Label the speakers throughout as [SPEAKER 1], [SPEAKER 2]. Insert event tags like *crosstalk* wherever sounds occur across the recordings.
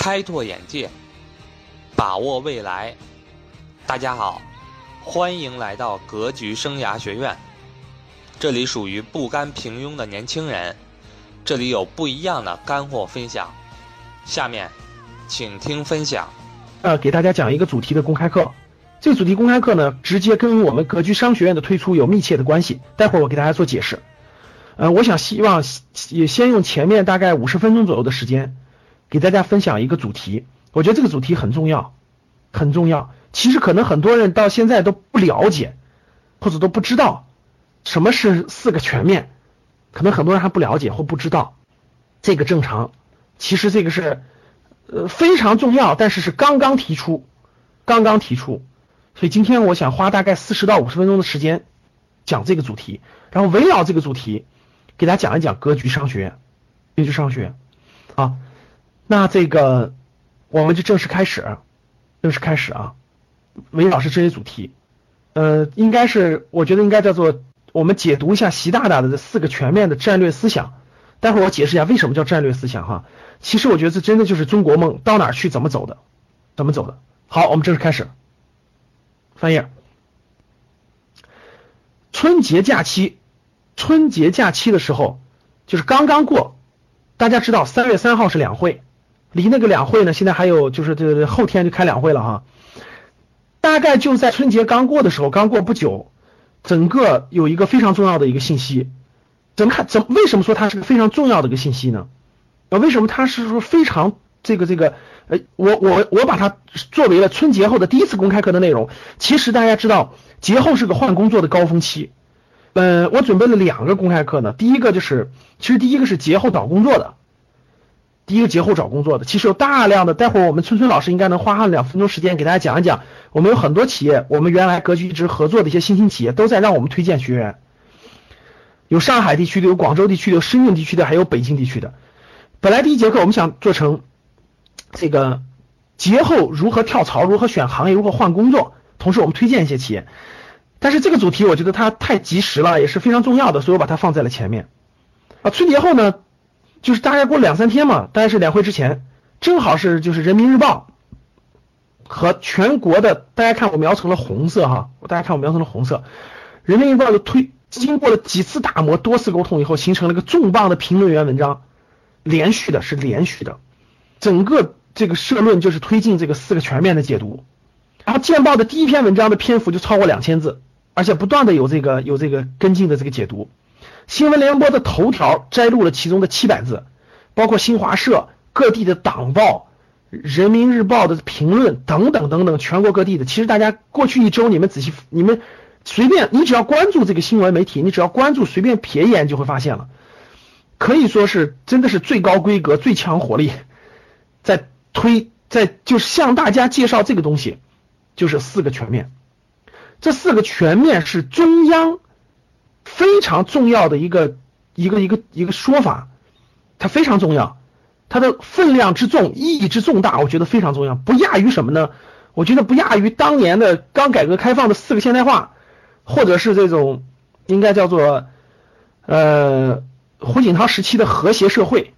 [SPEAKER 1] 开拓眼界，把握未来。大家好，欢迎来到格局生涯学院。这里属于不甘平庸的年轻人，这里有不一样的干货分享。下面，请听分享。
[SPEAKER 2] 呃，给大家讲一个主题的公开课。这个主题公开课呢，直接跟我们格局商学院的推出有密切的关系。待会儿我给大家做解释。呃，我想希望也先用前面大概五十分钟左右的时间，给大家分享一个主题。我觉得这个主题很重要，很重要。其实可能很多人到现在都不了解，或者都不知道什么是四个全面，可能很多人还不了解或不知道，这个正常。其实这个是呃非常重要，但是是刚刚提出，刚刚提出。所以今天我想花大概四十到五十分钟的时间讲这个主题，然后围绕这个主题。给大家讲一讲格局商学，格局商学啊，那这个我们就正式开始，正式开始啊，围绕是这些主题，呃，应该是我觉得应该叫做我们解读一下习大大的这四个全面的战略思想，待会儿我解释一下为什么叫战略思想哈，其实我觉得这真的就是中国梦到哪去怎么走的，怎么走的，好，我们正式开始，翻页，春节假期。春节假期的时候，就是刚刚过，大家知道三月三号是两会，离那个两会呢，现在还有就是这个后天就开两会了哈。大概就在春节刚过的时候，刚过不久，整个有一个非常重要的一个信息，怎么看？怎为什么说它是个非常重要的一个信息呢？啊，为什么它是说非常这个这个？呃，我我我把它作为了春节后的第一次公开课的内容。其实大家知道，节后是个换工作的高峰期。嗯，我准备了两个公开课呢。第一个就是，其实第一个是节后找工作的，第一个节后找工作的，其实有大量的。待会儿我们春春老师应该能花上两分钟时间给大家讲一讲。我们有很多企业，我们原来格局一直合作的一些新兴企业，都在让我们推荐学员。有上海地区的，有广州地区的，有深圳地区的，还有北京地区的。本来第一节课我们想做成这个节后如何跳槽，如何选行业，如何换工作，同时我们推荐一些企业。但是这个主题我觉得它太及时了，也是非常重要的，所以我把它放在了前面。啊，春节后呢，就是大概过两三天嘛，大概是两会之前，正好是就是人民日报和全国的，大家看我描成了红色哈，大家看我描成了红色，人民日报就推经过了几次打磨、多次沟通以后，形成了一个重磅的评论员文章，连续的是连续的，整个这个社论就是推进这个四个全面的解读，然后见报的第一篇文章的篇幅就超过两千字。而且不断的有这个有这个跟进的这个解读，新闻联播的头条摘录了其中的七百字，包括新华社各地的党报、人民日报的评论等等等等，全国各地的。其实大家过去一周你们仔细你们随便你只要关注这个新闻媒体，你只要关注随便瞥一眼就会发现了，可以说是真的是最高规格、最强火力，在推在就是向大家介绍这个东西，就是四个全面。这四个全面是中央非常重要的一个一个一个一个说法，它非常重要，它的分量之重、意义之重大，我觉得非常重要，不亚于什么呢？我觉得不亚于当年的刚改革开放的四个现代化，或者是这种应该叫做呃胡锦涛时期的和谐社会，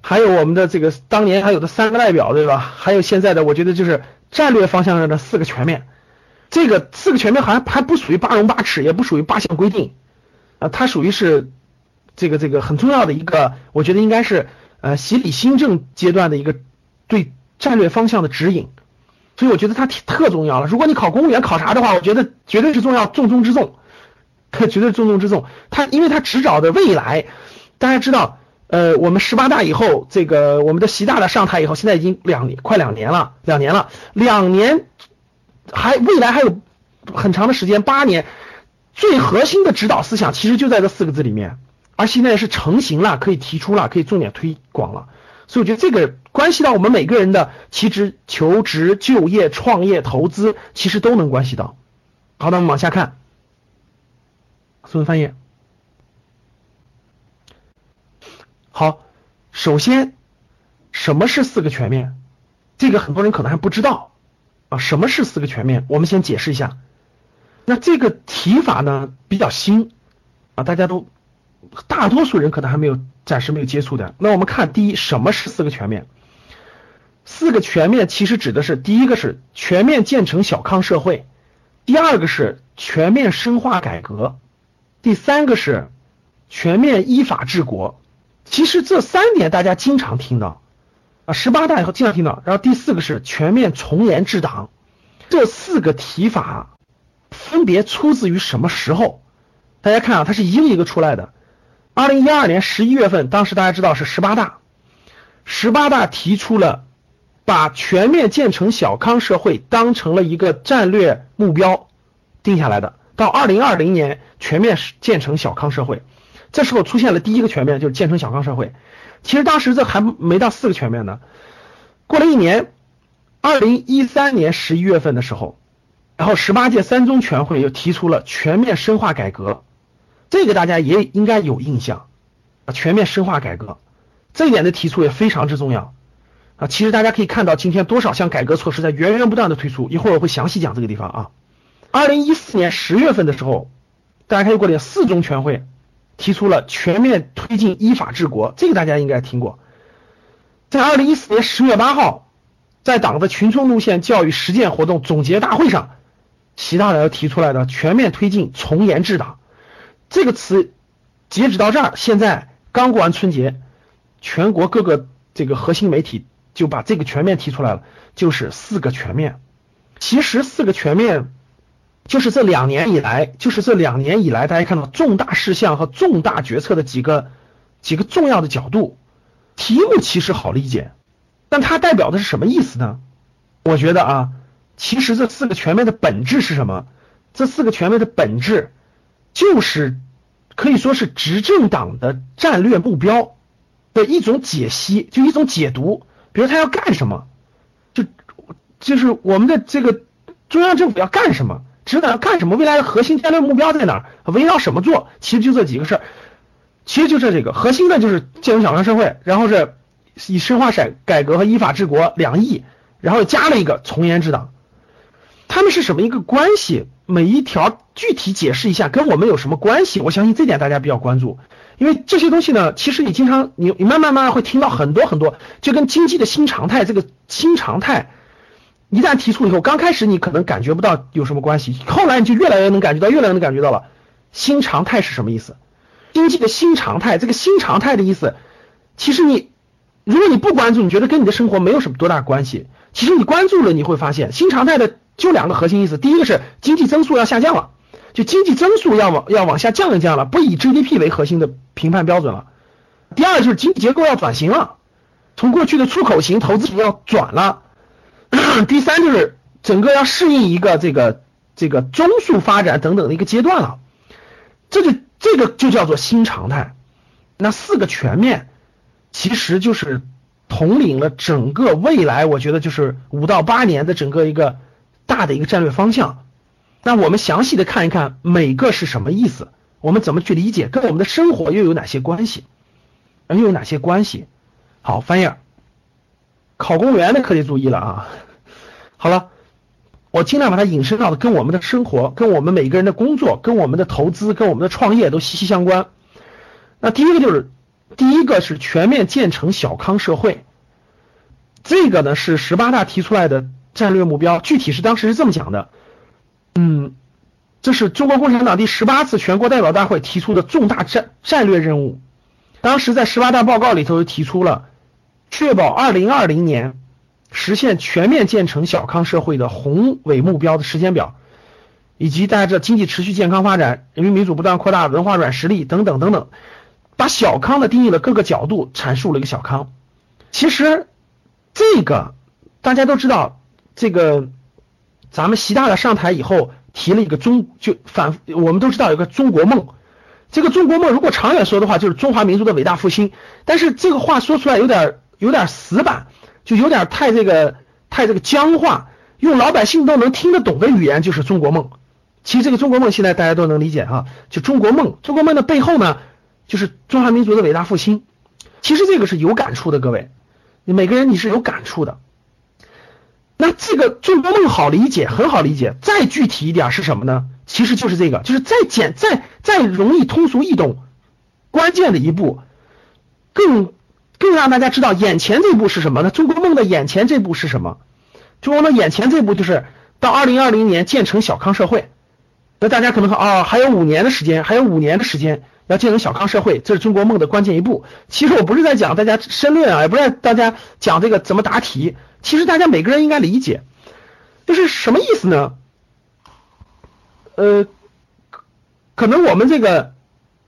[SPEAKER 2] 还有我们的这个当年还有的三个代表，对吧？还有现在的，我觉得就是战略方向上的四个全面。这个四个全面好像还不属于八荣八耻，也不属于八项规定，啊，它属于是这个这个很重要的一个，我觉得应该是呃洗礼新政阶段的一个对战略方向的指引，所以我觉得它特重要了。如果你考公务员考察的话，我觉得绝对是重要，重中之重，它 *laughs* 绝对重中之重。它因为它指导的未来，大家知道，呃，我们十八大以后，这个我们的习大大上台以后，现在已经两年快两年了，两年了，两年。还未来还有很长的时间，八年，最核心的指导思想其实就在这四个字里面，而现在是成型了，可以提出了，可以重点推广了，所以我觉得这个关系到我们每个人的其实求职、就业、创业、投资，其实都能关系到。好，那我们往下看，孙文翻译。好，首先，什么是四个全面？这个很多人可能还不知道。啊，什么是四个全面？我们先解释一下。那这个提法呢比较新啊，大家都大多数人可能还没有暂时没有接触的。那我们看第一，什么是四个全面？四个全面其实指的是第一个是全面建成小康社会，第二个是全面深化改革，第三个是全面依法治国。其实这三点大家经常听到啊，十八大以后经常听到。然后第四个是全面从严治党。这四个提法分别出自于什么时候？大家看啊，它是一个一个出来的。二零一二年十一月份，当时大家知道是十八大，十八大提出了把全面建成小康社会当成了一个战略目标定下来的，到二零二零年全面建成小康社会。这时候出现了第一个全面，就是建成小康社会。其实当时这还没到四个全面呢。过了一年，二零一三年十一月份的时候，然后十八届三中全会又提出了全面深化改革，这个大家也应该有印象啊。全面深化改革这一点的提出也非常之重要啊。其实大家可以看到，今天多少项改革措施在源源不断的推出，一会儿我会详细讲这个地方啊。二零一四年十月份的时候，大家看过的四中全会。提出了全面推进依法治国，这个大家应该听过。在二零一四年十月八号，在党的群众路线教育实践活动总结大会上，习大大要提出来的全面推进从严治党这个词，截止到这儿，现在刚过完春节，全国各个这个核心媒体就把这个全面提出来了，就是四个全面。其实四个全面。就是这两年以来，就是这两年以来，大家看到重大事项和重大决策的几个几个重要的角度，题目其实好理解，但它代表的是什么意思呢？我觉得啊，其实这四个全面的本质是什么？这四个全面的本质就是可以说是执政党的战略目标的一种解析，就一种解读。比如他要干什么，就就是我们的这个中央政府要干什么。指导要干什么？未来的核心战略目标在哪儿？围绕什么做？其实就这几个事儿，其实就这几个核心的，就是建成小康社会，然后是以深化改改革和依法治国两翼，然后加了一个从严治党。他们是什么一个关系？每一条具体解释一下，跟我们有什么关系？我相信这点大家比较关注，因为这些东西呢，其实你经常你你慢慢慢慢会听到很多很多，就跟经济的新常态这个新常态。一旦提出以后，刚开始你可能感觉不到有什么关系，后来你就越来越能感觉到，越来越能感觉到了。新常态是什么意思？经济的新常态，这个新常态的意思，其实你如果你不关注，你觉得跟你的生活没有什么多大关系。其实你关注了，你会发现新常态的就两个核心意思：第一个是经济增速要下降了，就经济增速要往要往下降一降了，不以 GDP 为核心的评判标准了；第二就是经济结构要转型了，从过去的出口型、投资型要转了。*coughs* 第三就是整个要适应一个这个这个中速发展等等的一个阶段了，这就这个就叫做新常态。那四个全面其实就是统领了整个未来，我觉得就是五到八年的整个一个大的一个战略方向。那我们详细的看一看每个是什么意思，我们怎么去理解，跟我们的生活又有哪些关系，又有哪些关系？好，翻页。考公务员的可得注意了啊！好了，我尽量把它引申到的跟我们的生活、跟我们每个人的工作、跟我们的投资、跟我们的创业都息息相关。那第一个就是，第一个是全面建成小康社会，这个呢是十八大提出来的战略目标，具体是当时是这么讲的，嗯，这是中国共产党第十八次全国代表大会提出的重大战战略任务，当时在十八大报告里头就提出了。确保二零二零年实现全面建成小康社会的宏伟目标的时间表，以及大家知道经济持续健康发展、人民民主不断扩大、文化软实力等等等等，把小康的定义了各个角度，阐述了一个小康。其实这个大家都知道，这个咱们习大大上台以后提了一个中，就反我们都知道有个中国梦。这个中国梦如果长远说的话，就是中华民族的伟大复兴。但是这个话说出来有点。有点死板，就有点太这个太这个僵化，用老百姓都能听得懂的语言就是中国梦。其实这个中国梦现在大家都能理解哈，就中国梦，中国梦的背后呢，就是中华民族的伟大复兴。其实这个是有感触的，各位，每个人你是有感触的。那这个中国梦好理解，很好理解。再具体一点是什么呢？其实就是这个，就是再简、再再容易通俗易懂，关键的一步，更。更让大家知道眼前这步是什么呢？中国梦的眼前这步是什么？中国梦眼前这步就是到二零二零年建成小康社会。那大家可能说啊，还有五年的时间，还有五年的时间要建成小康社会，这是中国梦的关键一步。其实我不是在讲大家申论啊，也不是在大家讲这个怎么答题。其实大家每个人应该理解，就是什么意思呢？呃，可能我们这个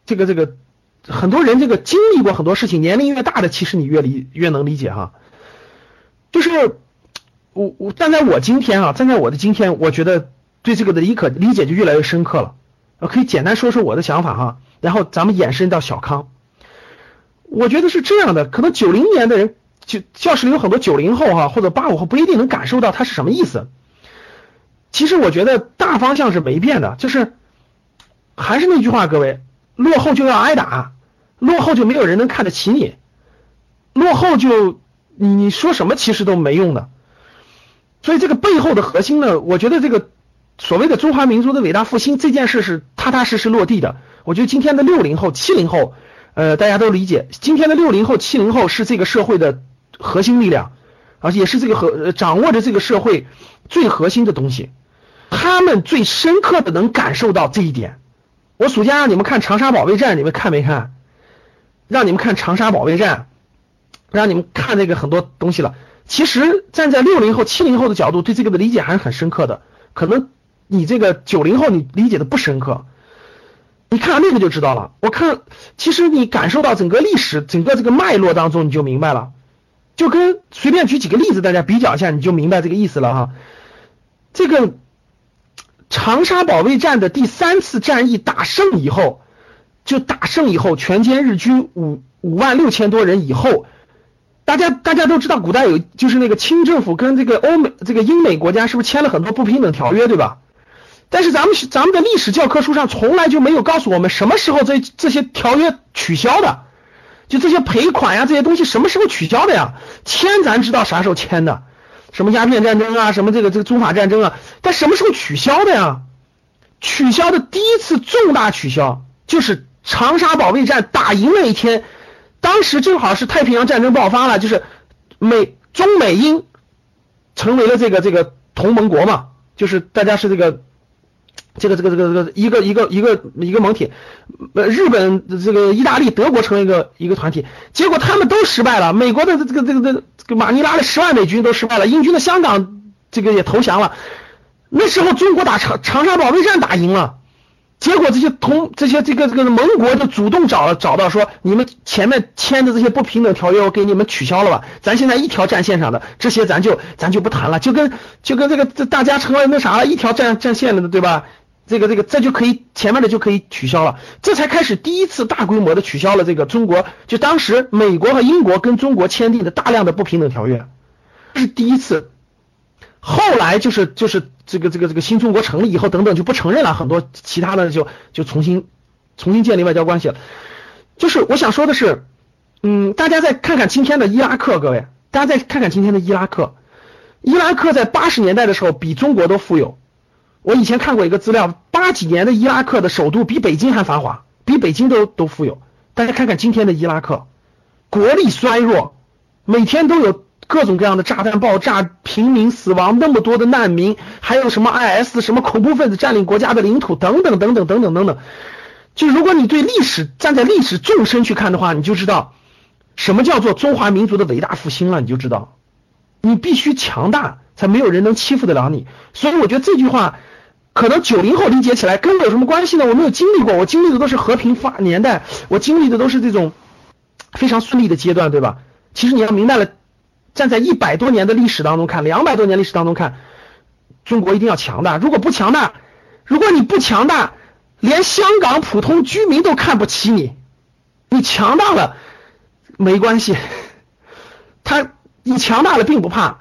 [SPEAKER 2] 这个这个很多人这个经历过很多事情，年龄越大的，其实你越理越能理解哈。就是我我站在我今天啊，站在我的今天，我觉得。对这个的理可理解就越来越深刻了，我可以简单说说我的想法哈，然后咱们延伸到小康。我觉得是这样的，可能九零年的人就教室里有很多九零后哈，或者八五后不一定能感受到它是什么意思。其实我觉得大方向是没变的，就是还是那句话，各位，落后就要挨打，落后就没有人能看得起你，落后就你你说什么其实都没用的。所以这个背后的核心呢，我觉得这个。所谓的中华民族的伟大复兴这件事是踏踏实实落地的。我觉得今天的六零后、七零后，呃，大家都理解，今天的六零后、七零后是这个社会的核心力量，而且也是这个核掌握着这个社会最核心的东西。他们最深刻的能感受到这一点。我暑假让你们看长沙保卫战，你们看没看？让你们看长沙保卫战，让你们看那个很多东西了。其实站在六零后、七零后的角度，对这个的理解还是很深刻的，可能。你这个九零后，你理解的不深刻，你看那个就知道了。我看，其实你感受到整个历史、整个这个脉络当中，你就明白了。就跟随便举几个例子，大家比较一下，你就明白这个意思了哈。这个长沙保卫战的第三次战役打胜以后，就打胜以后，全歼日军五五万六千多人以后。大家大家都知道，古代有就是那个清政府跟这个欧美这个英美国家是不是签了很多不平等条约，对吧？但是咱们咱们的历史教科书上从来就没有告诉我们什么时候这这些条约取消的，就这些赔款呀这些东西什么时候取消的呀？签咱知道啥时候签的，什么鸦片战争啊，什么这个这个中法战争啊，但什么时候取消的呀？取消的第一次重大取消就是长沙保卫战打赢那一天，当时正好是太平洋战争爆发了，就是美中美英成为了这个这个同盟国嘛，就是大家是这个。这个这个这个这个一个一个一个一个盟体，呃，日本这个意大利德国成了一个一个团体，结果他们都失败了。美国的这个这个这个这个马尼拉的十万美军都失败了，英军的香港这个也投降了。那时候中国打长长沙保卫战打赢了，结果这些同这些这个这个盟国就主动找了找到说，你们前面签的这些不平等条约我给你们取消了吧，咱现在一条战线上的这些咱就咱就不谈了，就跟就跟这个这大家成了那啥了，一条战战线的，对吧？这个这个这就可以前面的就可以取消了，这才开始第一次大规模的取消了这个中国就当时美国和英国跟中国签订的大量的不平等条约，这是第一次。后来就是就是这个这个这个新中国成立以后等等就不承认了，很多其他的就就重新重新建立外交关系了。就是我想说的是，嗯，大家再看看今天的伊拉克，各位，大家再看看今天的伊拉克，伊拉克在八十年代的时候比中国都富有。我以前看过一个资料，八几年的伊拉克的首都比北京还繁华，比北京都都富有。大家看看今天的伊拉克，国力衰弱，每天都有各种各样的炸弹爆炸，平民死亡，那么多的难民，还有什么 IS 什么恐怖分子占领国家的领土等等等等等等等等。就如果你对历史站在历史纵深去看的话，你就知道什么叫做中华民族的伟大复兴了。你就知道，你必须强大，才没有人能欺负得了你。所以我觉得这句话。可能九零后理解起来跟我有什么关系呢？我没有经历过，我经历的都是和平发年代，我经历的都是这种非常顺利的阶段，对吧？其实你要明白了，站在一百多年的历史当中看，两百多年历史当中看，中国一定要强大。如果不强大，如果你不强大，连香港普通居民都看不起你。你强大了没关系，*laughs* 他你强大了并不怕。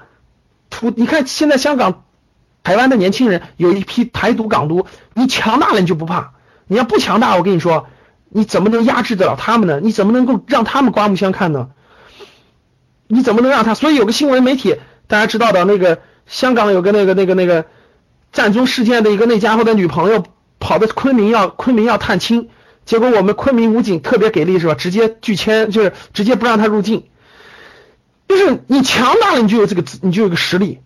[SPEAKER 2] 普你看现在香港。台湾的年轻人有一批台独港独，你强大了你就不怕，你要不强大，我跟你说，你怎么能压制得了他们呢？你怎么能够让他们刮目相看呢？你怎么能让他？所以有个新闻媒体，大家知道的那个香港有个那个那个那个战中事件的一个那家伙的女朋友跑到昆明要昆明要探亲，结果我们昆明武警特别给力是吧？直接拒签，就是直接不让他入境。就是你强大了，你就有这个你就有个实力，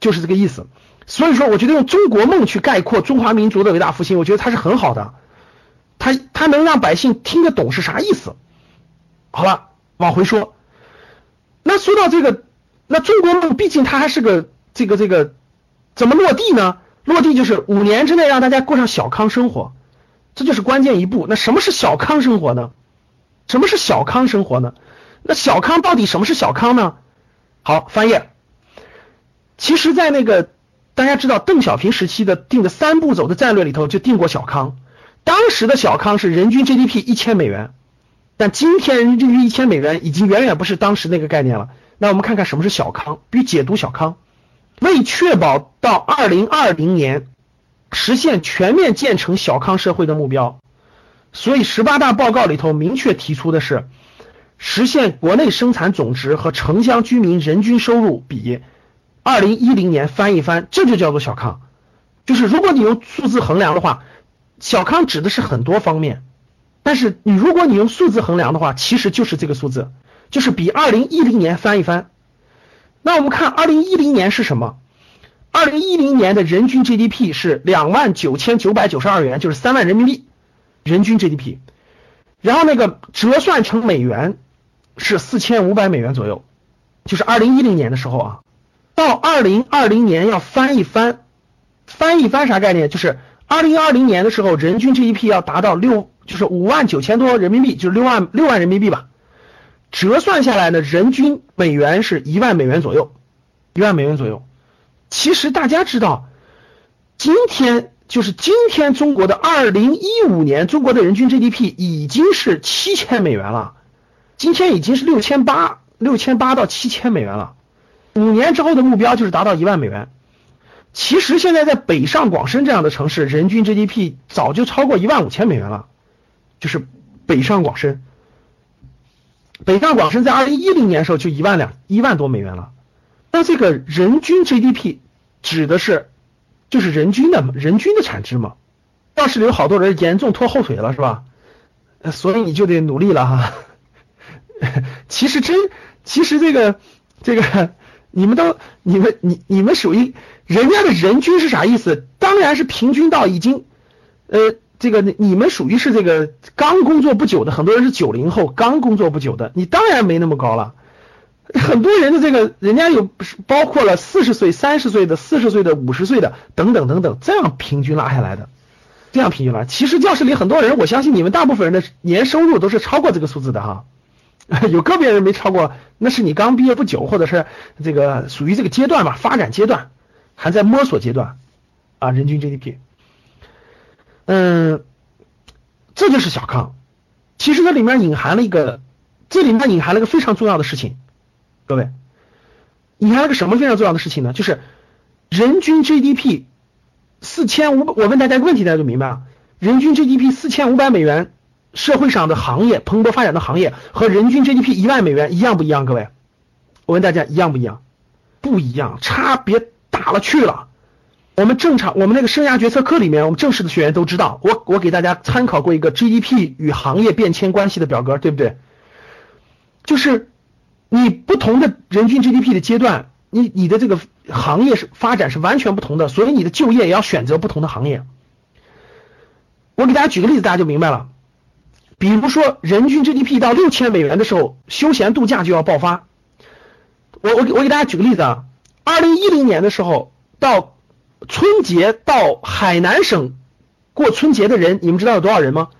[SPEAKER 2] 就是这个意思。所以说，我觉得用中国梦去概括中华民族的伟大复兴，我觉得它是很好的，它它能让百姓听得懂是啥意思。好了，往回说，那说到这个，那中国梦毕竟它还是个这个这个怎么落地呢？落地就是五年之内让大家过上小康生活，这就是关键一步。那什么是小康生活呢？什么是小康生活呢？那小康到底什么是小康呢？好，翻页。其实，在那个大家知道邓小平时期的定的三步走的战略里头，就定过小康。当时的小康是人均 GDP 一千美元，但今天人均 GDP 一千美元已经远远不是当时那个概念了。那我们看看什么是小康，比如解读小康。为确保到二零二零年实现全面建成小康社会的目标，所以十八大报告里头明确提出的是，实现国内生产总值和城乡居民人均收入比二零一零年翻一番，这就叫做小康。就是如果你用数字衡量的话，小康指的是很多方面，但是你如果你用数字衡量的话，其实就是这个数字，就是比二零一零年翻一翻。那我们看二零一零年是什么？二零一零年的人均 GDP 是两万九千九百九十二元，就是三万人民币人均 GDP。然后那个折算成美元是四千五百美元左右，就是二零一零年的时候啊。到二零二零年要翻一番，翻一番啥概念？就是二零二零年的时候，人均 GDP 要达到六，就是五万九千多人民币，就是六万六万人民币吧。折算下来呢，人均美元是一万美元左右，一万美元左右。其实大家知道，今天就是今天中国的二零一五年，中国的人均 GDP 已经是七千美元了，今天已经是六千八，六千八到七千美元了。五年之后的目标就是达到一万美元。其实现在在北上广深这样的城市，人均 GDP 早就超过一万五千美元了，就是北上广深。北上广深在二零一零年的时候就一万两一万多美元了，那这个人均 GDP 指的是就是人均的人均的产值嘛？要是有好多人严重拖后腿了是吧？所以你就得努力了哈。*laughs* 其实真其实这个这个你们都你们你你们属于人家的人均是啥意思？当然是平均到已经呃。这个你们属于是这个刚工作不久的，很多人是九零后刚工作不久的，你当然没那么高了。*laughs* 很多人的这个人家有包括了四十岁、三十岁的、四十岁的、五十岁的等等等等，这样平均拉下来的，这样平均拉。其实教室里很多人，我相信你们大部分人的年收入都是超过这个数字的哈，*laughs* 有个别人没超过，那是你刚毕业不久，或者是这个属于这个阶段吧，发展阶段还在摸索阶段啊，人均 GDP。嗯，这就是小康。其实这里面隐含了一个，这里面隐含了一个非常重要的事情，各位，隐含了个什么非常重要的事情呢？就是人均 GDP 四千五百，我问大家一个问题，大家就明白了。人均 GDP 四千五百美元，社会上的行业蓬勃发展的行业和人均 GDP 一万美元一样不一样？各位，我问大家一样不一样？不一样，差别大了去了。我们正常，我们那个生涯决策课里面，我们正式的学员都知道，我我给大家参考过一个 GDP 与行业变迁关系的表格，对不对？就是你不同的人均 GDP 的阶段，你你的这个行业是发展是完全不同的，所以你的就业也要选择不同的行业。我给大家举个例子，大家就明白了。比如说，人均 GDP 到六千美元的时候，休闲度假就要爆发。我我我给大家举个例子啊，二零一零年的时候到。春节到海南省过春节的人，你们知道有多少人吗？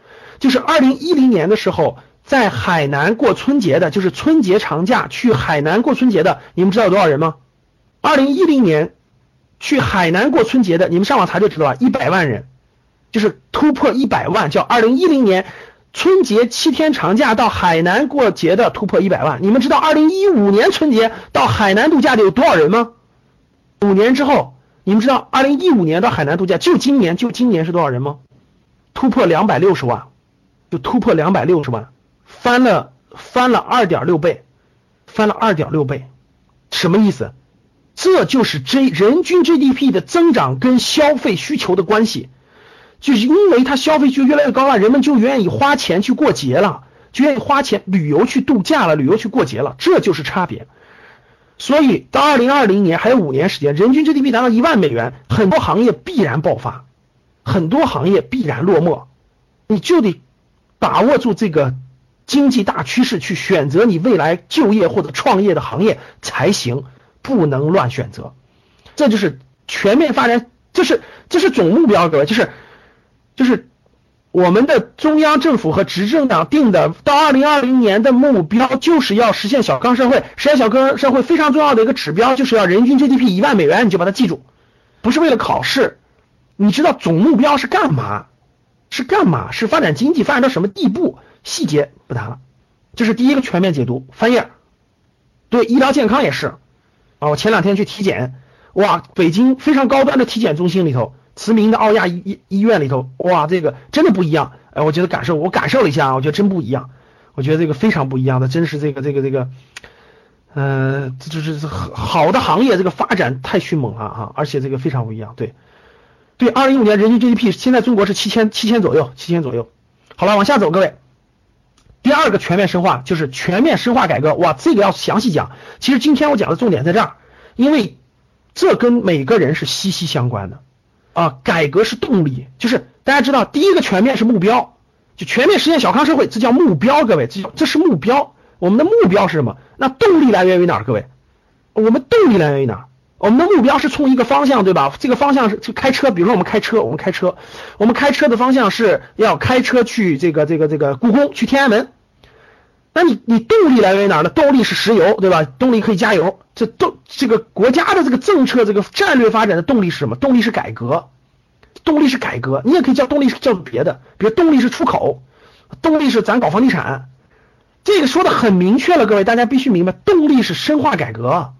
[SPEAKER 2] 就是二零一零年的时候，在海南过春节的，就是春节长假去海南过春节的，你们知道有多少人吗？二零一零年去海南过春节的，你们上网查就知道了，一百万人，就是突破一百万，叫二零一零年春节七天长假到海南过节的突破一百万。你们知道二零一五年春节到海南度假的有多少人吗？五年之后。你们知道，二零一五年到海南度假，就今年，就今年是多少人吗？突破两百六十万，就突破两百六十万，翻了翻了二点六倍，翻了二点六倍，什么意思？这就是 G 人均 GDP 的增长跟消费需求的关系，就是因为它消费就越来越高了，人们就愿意花钱去过节了，就愿意花钱旅游去度假了，旅游去过节了，这就是差别。所以到二零二零年还有五年时间，人均 GDP 达到一万美元，很多行业必然爆发，很多行业必然落寞，你就得把握住这个经济大趋势，去选择你未来就业或者创业的行业才行，不能乱选择。这就是全面发展，这是这是总目标，各位，就是就是。我们的中央政府和执政党定的到二零二零年的目标，就是要实现小康社会。实现小康社会非常重要的一个指标，就是要人均 GDP 一万美元，你就把它记住，不是为了考试。你知道总目标是干嘛？是干嘛？是发展经济发展到什么地步？细节不谈了。这是第一个全面解读。翻页。对，医疗健康也是啊。我前两天去体检，哇，北京非常高端的体检中心里头。慈铭的奥亚医医院里头，哇，这个真的不一样，哎，我觉得感受，我感受了一下，我觉得真不一样，我觉得这个非常不一样的，真是这个这个这个，嗯，这就是好的行业，这个发展太迅猛了啊，而且这个非常不一样，对，对，二零一五年人均 GDP 现在中国是七千七千左右，七千左右，好了，往下走，各位，第二个全面深化就是全面深化改革，哇，这个要详细讲，其实今天我讲的重点在这儿，因为这跟每个人是息息相关的。啊，改革是动力，就是大家知道，第一个全面是目标，就全面实现小康社会，这叫目标，各位，这这是目标。我们的目标是什么？那动力来源于哪儿？各位，我们动力来源于哪儿？我们的目标是冲一个方向，对吧？这个方向是就开车，比如说我们开车，我们开车，我们开车的方向是要开车去这个这个这个故宫，去天安门。那你你动力来源于哪呢？动力是石油，对吧？动力可以加油。这动这个国家的这个政策，这个战略发展的动力是什么？动力是改革，动力是改革。你也可以叫动力是叫别的，比如动力是出口，动力是咱搞房地产。这个说的很明确了，各位大家必须明白，动力是深化改革。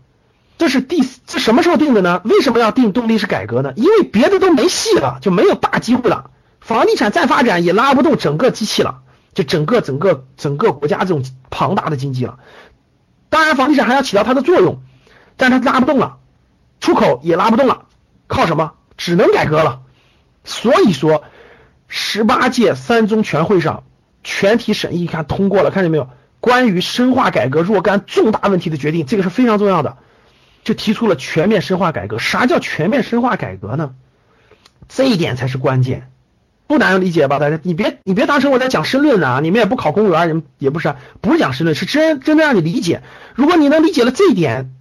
[SPEAKER 2] 这是第这什么时候定的呢？为什么要定动力是改革呢？因为别的都没戏了，就没有大机会了。房地产再发展也拉不动整个机器了。就整个整个整个国家这种庞大的经济了，当然房地产还要起到它的作用，但它拉不动了，出口也拉不动了，靠什么？只能改革了。所以说，十八届三中全会上全体审议看通过了，看见没有？关于深化改革若干重大问题的决定，这个是非常重要的，就提出了全面深化改革。啥叫全面深化改革呢？这一点才是关键。不难理解吧，大家，你别你别当成我在讲申论呢，你们也不考公务员，你们也不是，不是讲申论，是真真的让你理解。如果你能理解了这一点，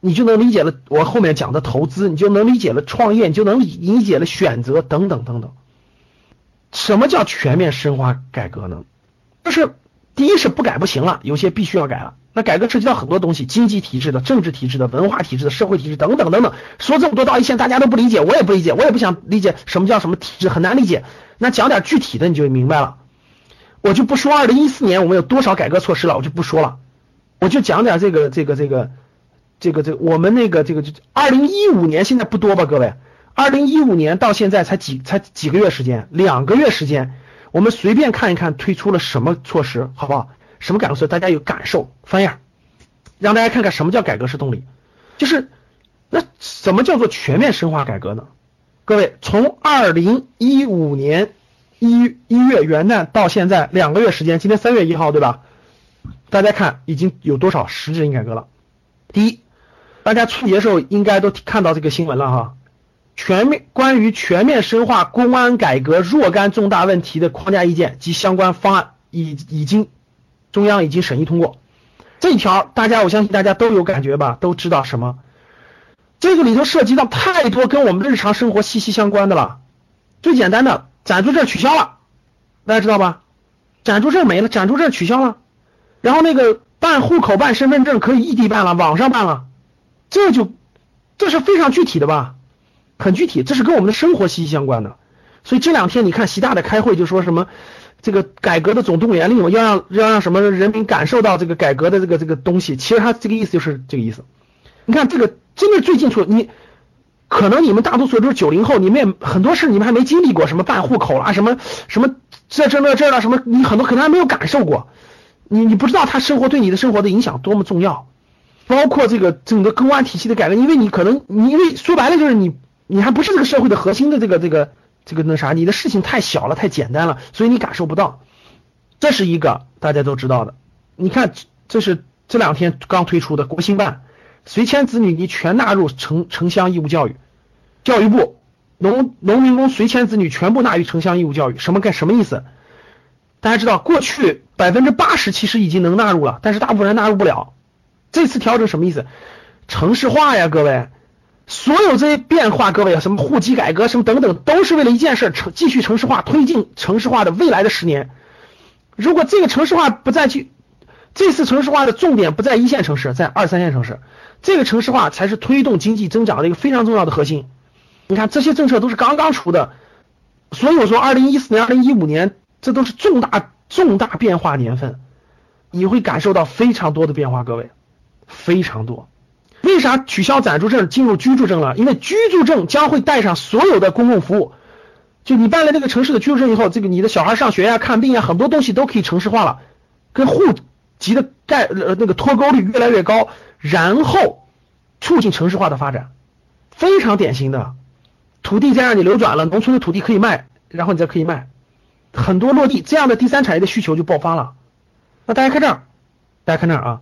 [SPEAKER 2] 你就能理解了我后面讲的投资，你就能理解了创业，你就能理解了选择等等等等。什么叫全面深化改革呢？就是第一是不改不行了，有些必须要改了。那改革涉及到很多东西，经济体制的、政治体制的、文化体制的、社会体制等等等等。说这么多道一线，大家都不理解，我也不理解，我也不想理解什么叫什么体制，很难理解。那讲点具体的，你就明白了。我就不说二零一四年我们有多少改革措施了，我就不说了。我就讲点这个这个这个这个这个我们那个这个二零一五年现在不多吧，各位？二零一五年到现在才几才几个月时间，两个月时间，我们随便看一看推出了什么措施，好不好？什么改革措施？大家有感受？翻页，让大家看看什么叫改革式动力。就是那什么叫做全面深化改革呢？各位，从二零一五年一一月元旦到现在两个月时间，今天三月一号对吧？大家看已经有多少实质性改革了？第一，大家春节时候应该都看到这个新闻了哈，全面关于全面深化公安改革若干重大问题的框架意见及相关方案已已经。中央已经审议通过这一条，大家我相信大家都有感觉吧，都知道什么？这个里头涉及到太多跟我们日常生活息息相关的了。最简单的，暂住证取消了，大家知道吧？暂住证没了，暂住证取消了，然后那个办户口、办身份证可以异地办了，网上办了，这就这是非常具体的吧？很具体，这是跟我们的生活息息相关的。所以这两天你看习大大开会就说什么？这个改革的总动员令，要让要让什么人民感受到这个改革的这个这个东西，其实他这个意思就是这个意思。你看这个真的最近出，你可能你们大多数都是九零后，你们也很多事你们还没经历过，什么办户口啦，什么什么这这那这了，什么你很多可能还没有感受过，你你不知道他生活对你的生活的影响多么重要，包括这个整个公安体系的改革，因为你可能你因为说白了就是你你还不是这个社会的核心的这个这个。这个那啥，你的事情太小了，太简单了，所以你感受不到。这是一个大家都知道的。你看，这是这两天刚推出的国新办，随迁子女你全纳入城城乡义务教育，教育部农农民工随迁子女全部纳入城乡义务教育，什么概什么意思？大家知道，过去百分之八十其实已经能纳入了，但是大部分人纳入不了。这次调整什么意思？城市化呀，各位，所有这些变化，各位什么户籍改革什么等等，都是为了一件事：城继续城市化，推进城市化的未来的十年。如果这个城市化不再去，这次城市化的重点不在一线城市，在二三线城市，这个城市化才是推动经济增长的一个非常重要的核心。你看这些政策都是刚刚出的，所以我说二零一四年、二零一五年。这都是重大重大变化年份，你会感受到非常多的变化，各位，非常多。为啥取消暂住证进入居住证了？因为居住证将会带上所有的公共服务。就你办了这个城市的居住证以后，这个你的小孩上学呀、看病呀，很多东西都可以城市化了，跟户籍的概呃那个脱钩率越来越高，然后促进城市化的发展，非常典型的。土地再让你流转了，农村的土地可以卖，然后你再可以卖。很多落地这样的第三产业的需求就爆发了。那大家看这儿，大家看这儿啊，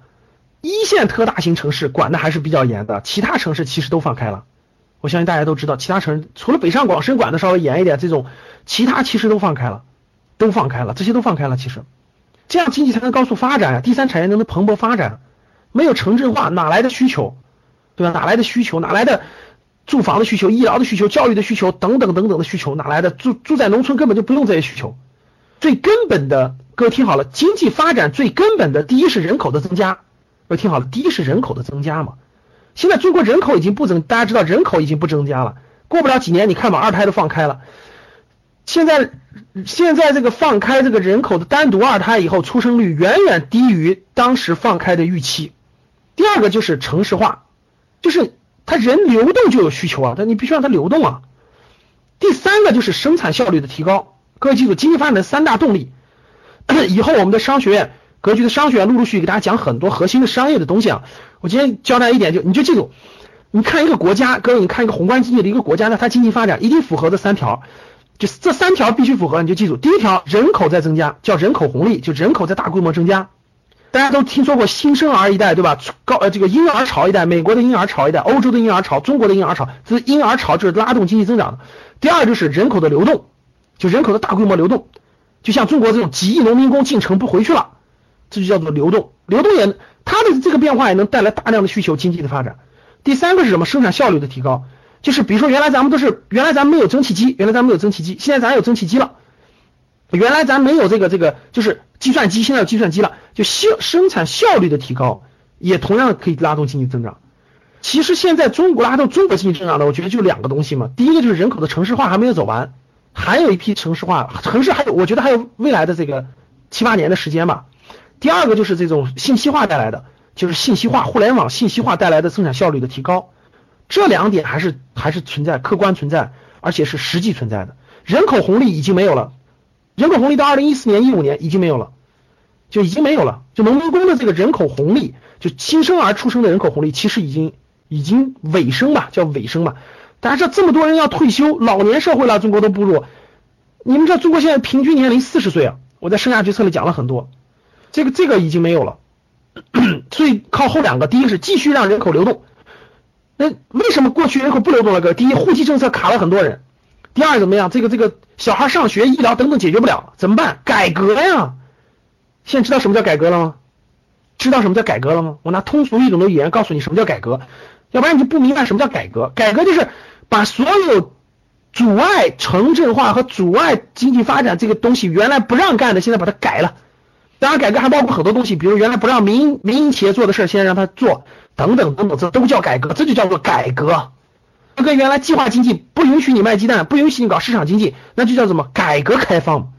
[SPEAKER 2] 一线特大型城市管的还是比较严的，其他城市其实都放开了。我相信大家都知道，其他城市除了北上广深管的稍微严一点，这种其他其实都放开了，都放开了，这些都放开了。其实这样经济才能高速发展呀，第三产业能能蓬勃发展。没有城镇化哪来的需求，对吧？哪来的需求？哪来的？住房的需求、医疗的需求、教育的需求等等等等的需求哪来的？住住在农村根本就不用这些需求。最根本的，各位听好了，经济发展最根本的第一是人口的增加。各位听好了，第一是人口的增加嘛。现在中国人口已经不增，大家知道人口已经不增加了。过不了几年，你看嘛，二胎都放开了。现在现在这个放开这个人口的单独二胎以后，出生率远远低于当时放开的预期。第二个就是城市化，就是。他人流动就有需求啊，但你必须让它流动啊。第三个就是生产效率的提高，各位记住，经济发展的三大动力。以后我们的商学院格局的商学院陆陆续续给大家讲很多核心的商业的东西啊。我今天教大家一点，就你就记住，你看一个国家，各位你看一个宏观经济的一个国家，那它经济发展一定符合这三条，就这三条必须符合，你就记住，第一条人口在增加，叫人口红利，就人口在大规模增加。大家都听说过新生儿一代，对吧？高呃这个婴儿潮一代，美国的婴儿潮一代，欧洲的婴儿潮，中国的婴儿潮，这婴儿潮就是拉动经济增长的。第二就是人口的流动，就人口的大规模流动，就像中国这种几亿农民工进城不回去了，这就叫做流动。流动也它的这个变化也能带来大量的需求，经济的发展。第三个是什么？生产效率的提高，就是比如说原来咱们都是原来咱们没有蒸汽机，原来咱们没有蒸汽机，现在咱有蒸汽机了。原来咱没有这个这个，就是计算机，现在有计算机了，就效生产效率的提高，也同样可以拉动经济增长。其实现在中国拉动中国经济增长的，我觉得就两个东西嘛。第一个就是人口的城市化还没有走完，还有一批城市化城市还有，我觉得还有未来的这个七八年的时间吧。第二个就是这种信息化带来的，就是信息化、互联网信息化带来的生产效率的提高，这两点还是还是存在客观存在，而且是实际存在的。人口红利已经没有了。人口红利到二零一四年、一五年已经没有了，就已经没有了。就农民工的这个人口红利，就新生儿出生的人口红利，其实已经已经尾声吧，叫尾声吧。大家知道这么多人要退休，老年社会了，中国都步入。你们知道中国现在平均年龄四十岁啊？我在生涯决策里讲了很多，这个这个已经没有了。所以靠后两个，第一个是继续让人口流动。那为什么过去人口不流动了？哥，第一，户籍政策卡了很多人。第二怎么样？这个这个小孩上学、医疗等等解决不了，怎么办？改革呀！现在知道什么叫改革了吗？知道什么叫改革了吗？我拿通俗易懂的语言告诉你什么叫改革，要不然你就不明白什么叫改革。改革就是把所有阻碍城镇化和阻碍经济发展这个东西原来不让干的，现在把它改了。当然，改革还包括很多东西，比如原来不让民民营企业做的事儿，现在让他做，等等等等，这都叫改革，这就叫做改革。跟原来计划经济不允许你卖鸡蛋，不允许你搞市场经济，那就叫什么改革开放？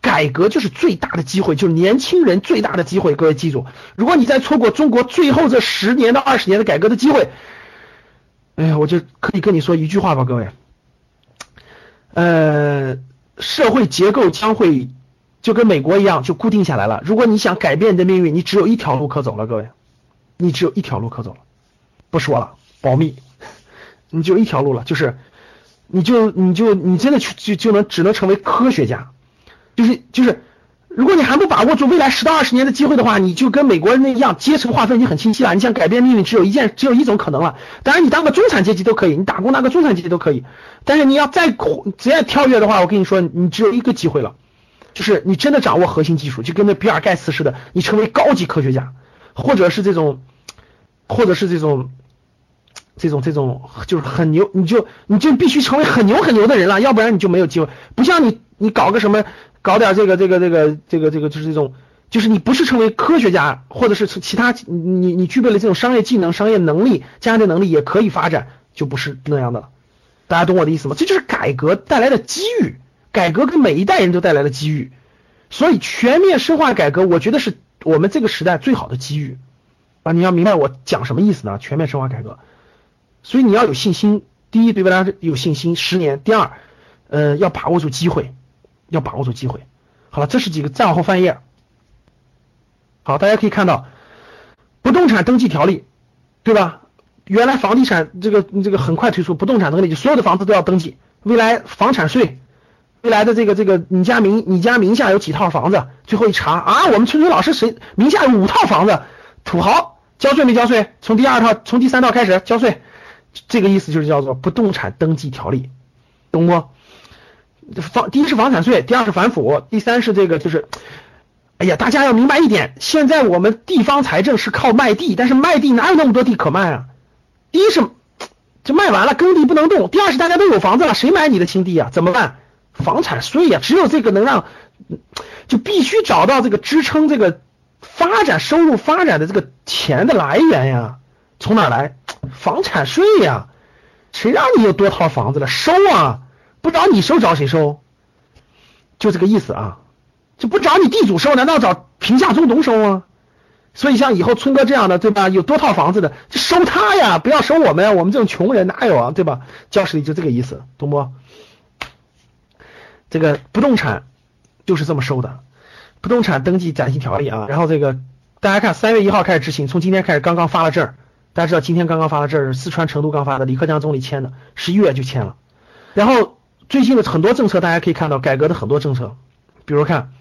[SPEAKER 2] 改革就是最大的机会，就是年轻人最大的机会。各位记住，如果你再错过中国最后这十年到二十年的改革的机会，哎呀，我就可以跟你说一句话吧，各位，呃，社会结构将会就跟美国一样，就固定下来了。如果你想改变你的命运，你只有一条路可走了，各位，你只有一条路可走了。不说了，保密。*laughs* 你就一条路了，就是，你就你就你真的去就就能只能成为科学家，就是就是如果你还不把握住未来十到二十年的机会的话，你就跟美国人那样，阶层划分已经很清晰了。你想改变命运，只有一件，只有一种可能了。当然，你当个中产阶级都可以，你打工当个中产阶级都可以。但是你要再只要跳跃的话，我跟你说，你只有一个机会了，就是你真的掌握核心技术，就跟那比尔盖茨似的，你成为高级科学家，或者是这种，或者是这种，这种这种就是很牛，你就你就必须成为很牛很牛的人了，要不然你就没有机会。不像你，你搞个什么。搞点这个这个这个这个这个就是这种，就是你不是成为科学家，或者是其他你你具备了这种商业技能、商业能力、家庭能力也可以发展，就不是那样的了。大家懂我的意思吗？这就是改革带来的机遇，改革给每一代人都带来了机遇，所以全面深化改革，我觉得是我们这个时代最好的机遇啊！你要明白我讲什么意思呢？全面深化改革，所以你要有信心，第一对未来有信心，十年；第二，呃，要把握住机会。要把握住机会。好了，这是几个，再往后翻页。好，大家可以看到，不动产登记条例，对吧？原来房地产这个这个很快推出不动产登记，所有的房子都要登记。未来房产税，未来的这个这个你家名你家名下有几套房子？最后一查啊，我们春春老师谁名下有五套房子？土豪交税没交税？从第二套从第三套开始交税，这个意思就是叫做不动产登记条例，懂不？房第一是房产税，第二是反腐，第三是这个就是，哎呀，大家要明白一点，现在我们地方财政是靠卖地，但是卖地哪有那么多地可卖啊？第一是就卖完了，耕地不能动；第二是大家都有房子了，谁买你的新地啊？怎么办？房产税呀，只有这个能让，就必须找到这个支撑这个发展收入发展的这个钱的来源呀，从哪来？房产税呀，谁让你有多套房子了？收啊！不找你收找谁收？就这个意思啊！就不找你地主收，难道找贫下中农收吗？所以像以后春哥这样的，对吧？有多套房子的，就收他呀！不要收我们呀！我们这种穷人哪有啊？对吧？教室里就这个意思，懂不？这个不动产就是这么收的，不动产登记暂行条例啊。然后这个大家看，三月一号开始执行，从今天开始刚刚发了证。大家知道今天刚刚发了证，四川成都刚发的，李克强总理签的，十一月就签了。然后。最近的很多政策，大家可以看到改革的很多政策，比如看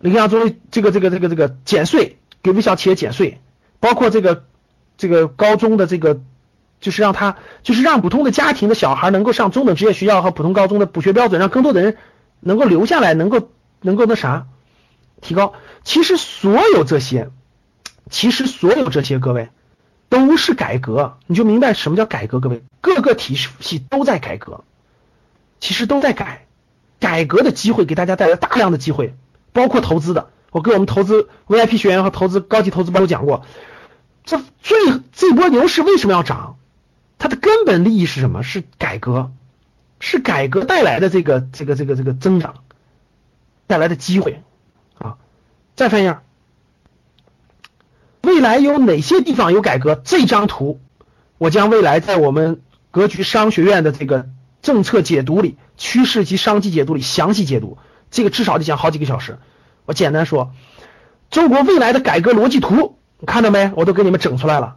[SPEAKER 2] 李克强总理这个这个这个这个减税，给微小企业减税，包括这个这个高中的这个，就是让他就是让普通的家庭的小孩能够上中等职业学校和普通高中的补学标准，让更多的人能够留下来，能够能够那啥提高。其实所有这些，其实所有这些各位都是改革，你就明白什么叫改革。各位各个体系都在改革。其实都在改，改革的机会给大家带来大量的机会，包括投资的。我给我们投资 VIP 学员和投资高级投资班都讲过，这最这波牛市为什么要涨？它的根本利益是什么？是改革，是改革带来的这个这个这个这个增长带来的机会啊！再翻一页，未来有哪些地方有改革？这张图我将未来在我们格局商学院的这个。政策解读里，趋势及商机解读里详细解读，这个至少得讲好几个小时。我简单说，中国未来的改革逻辑图，看到没？我都给你们整出来了。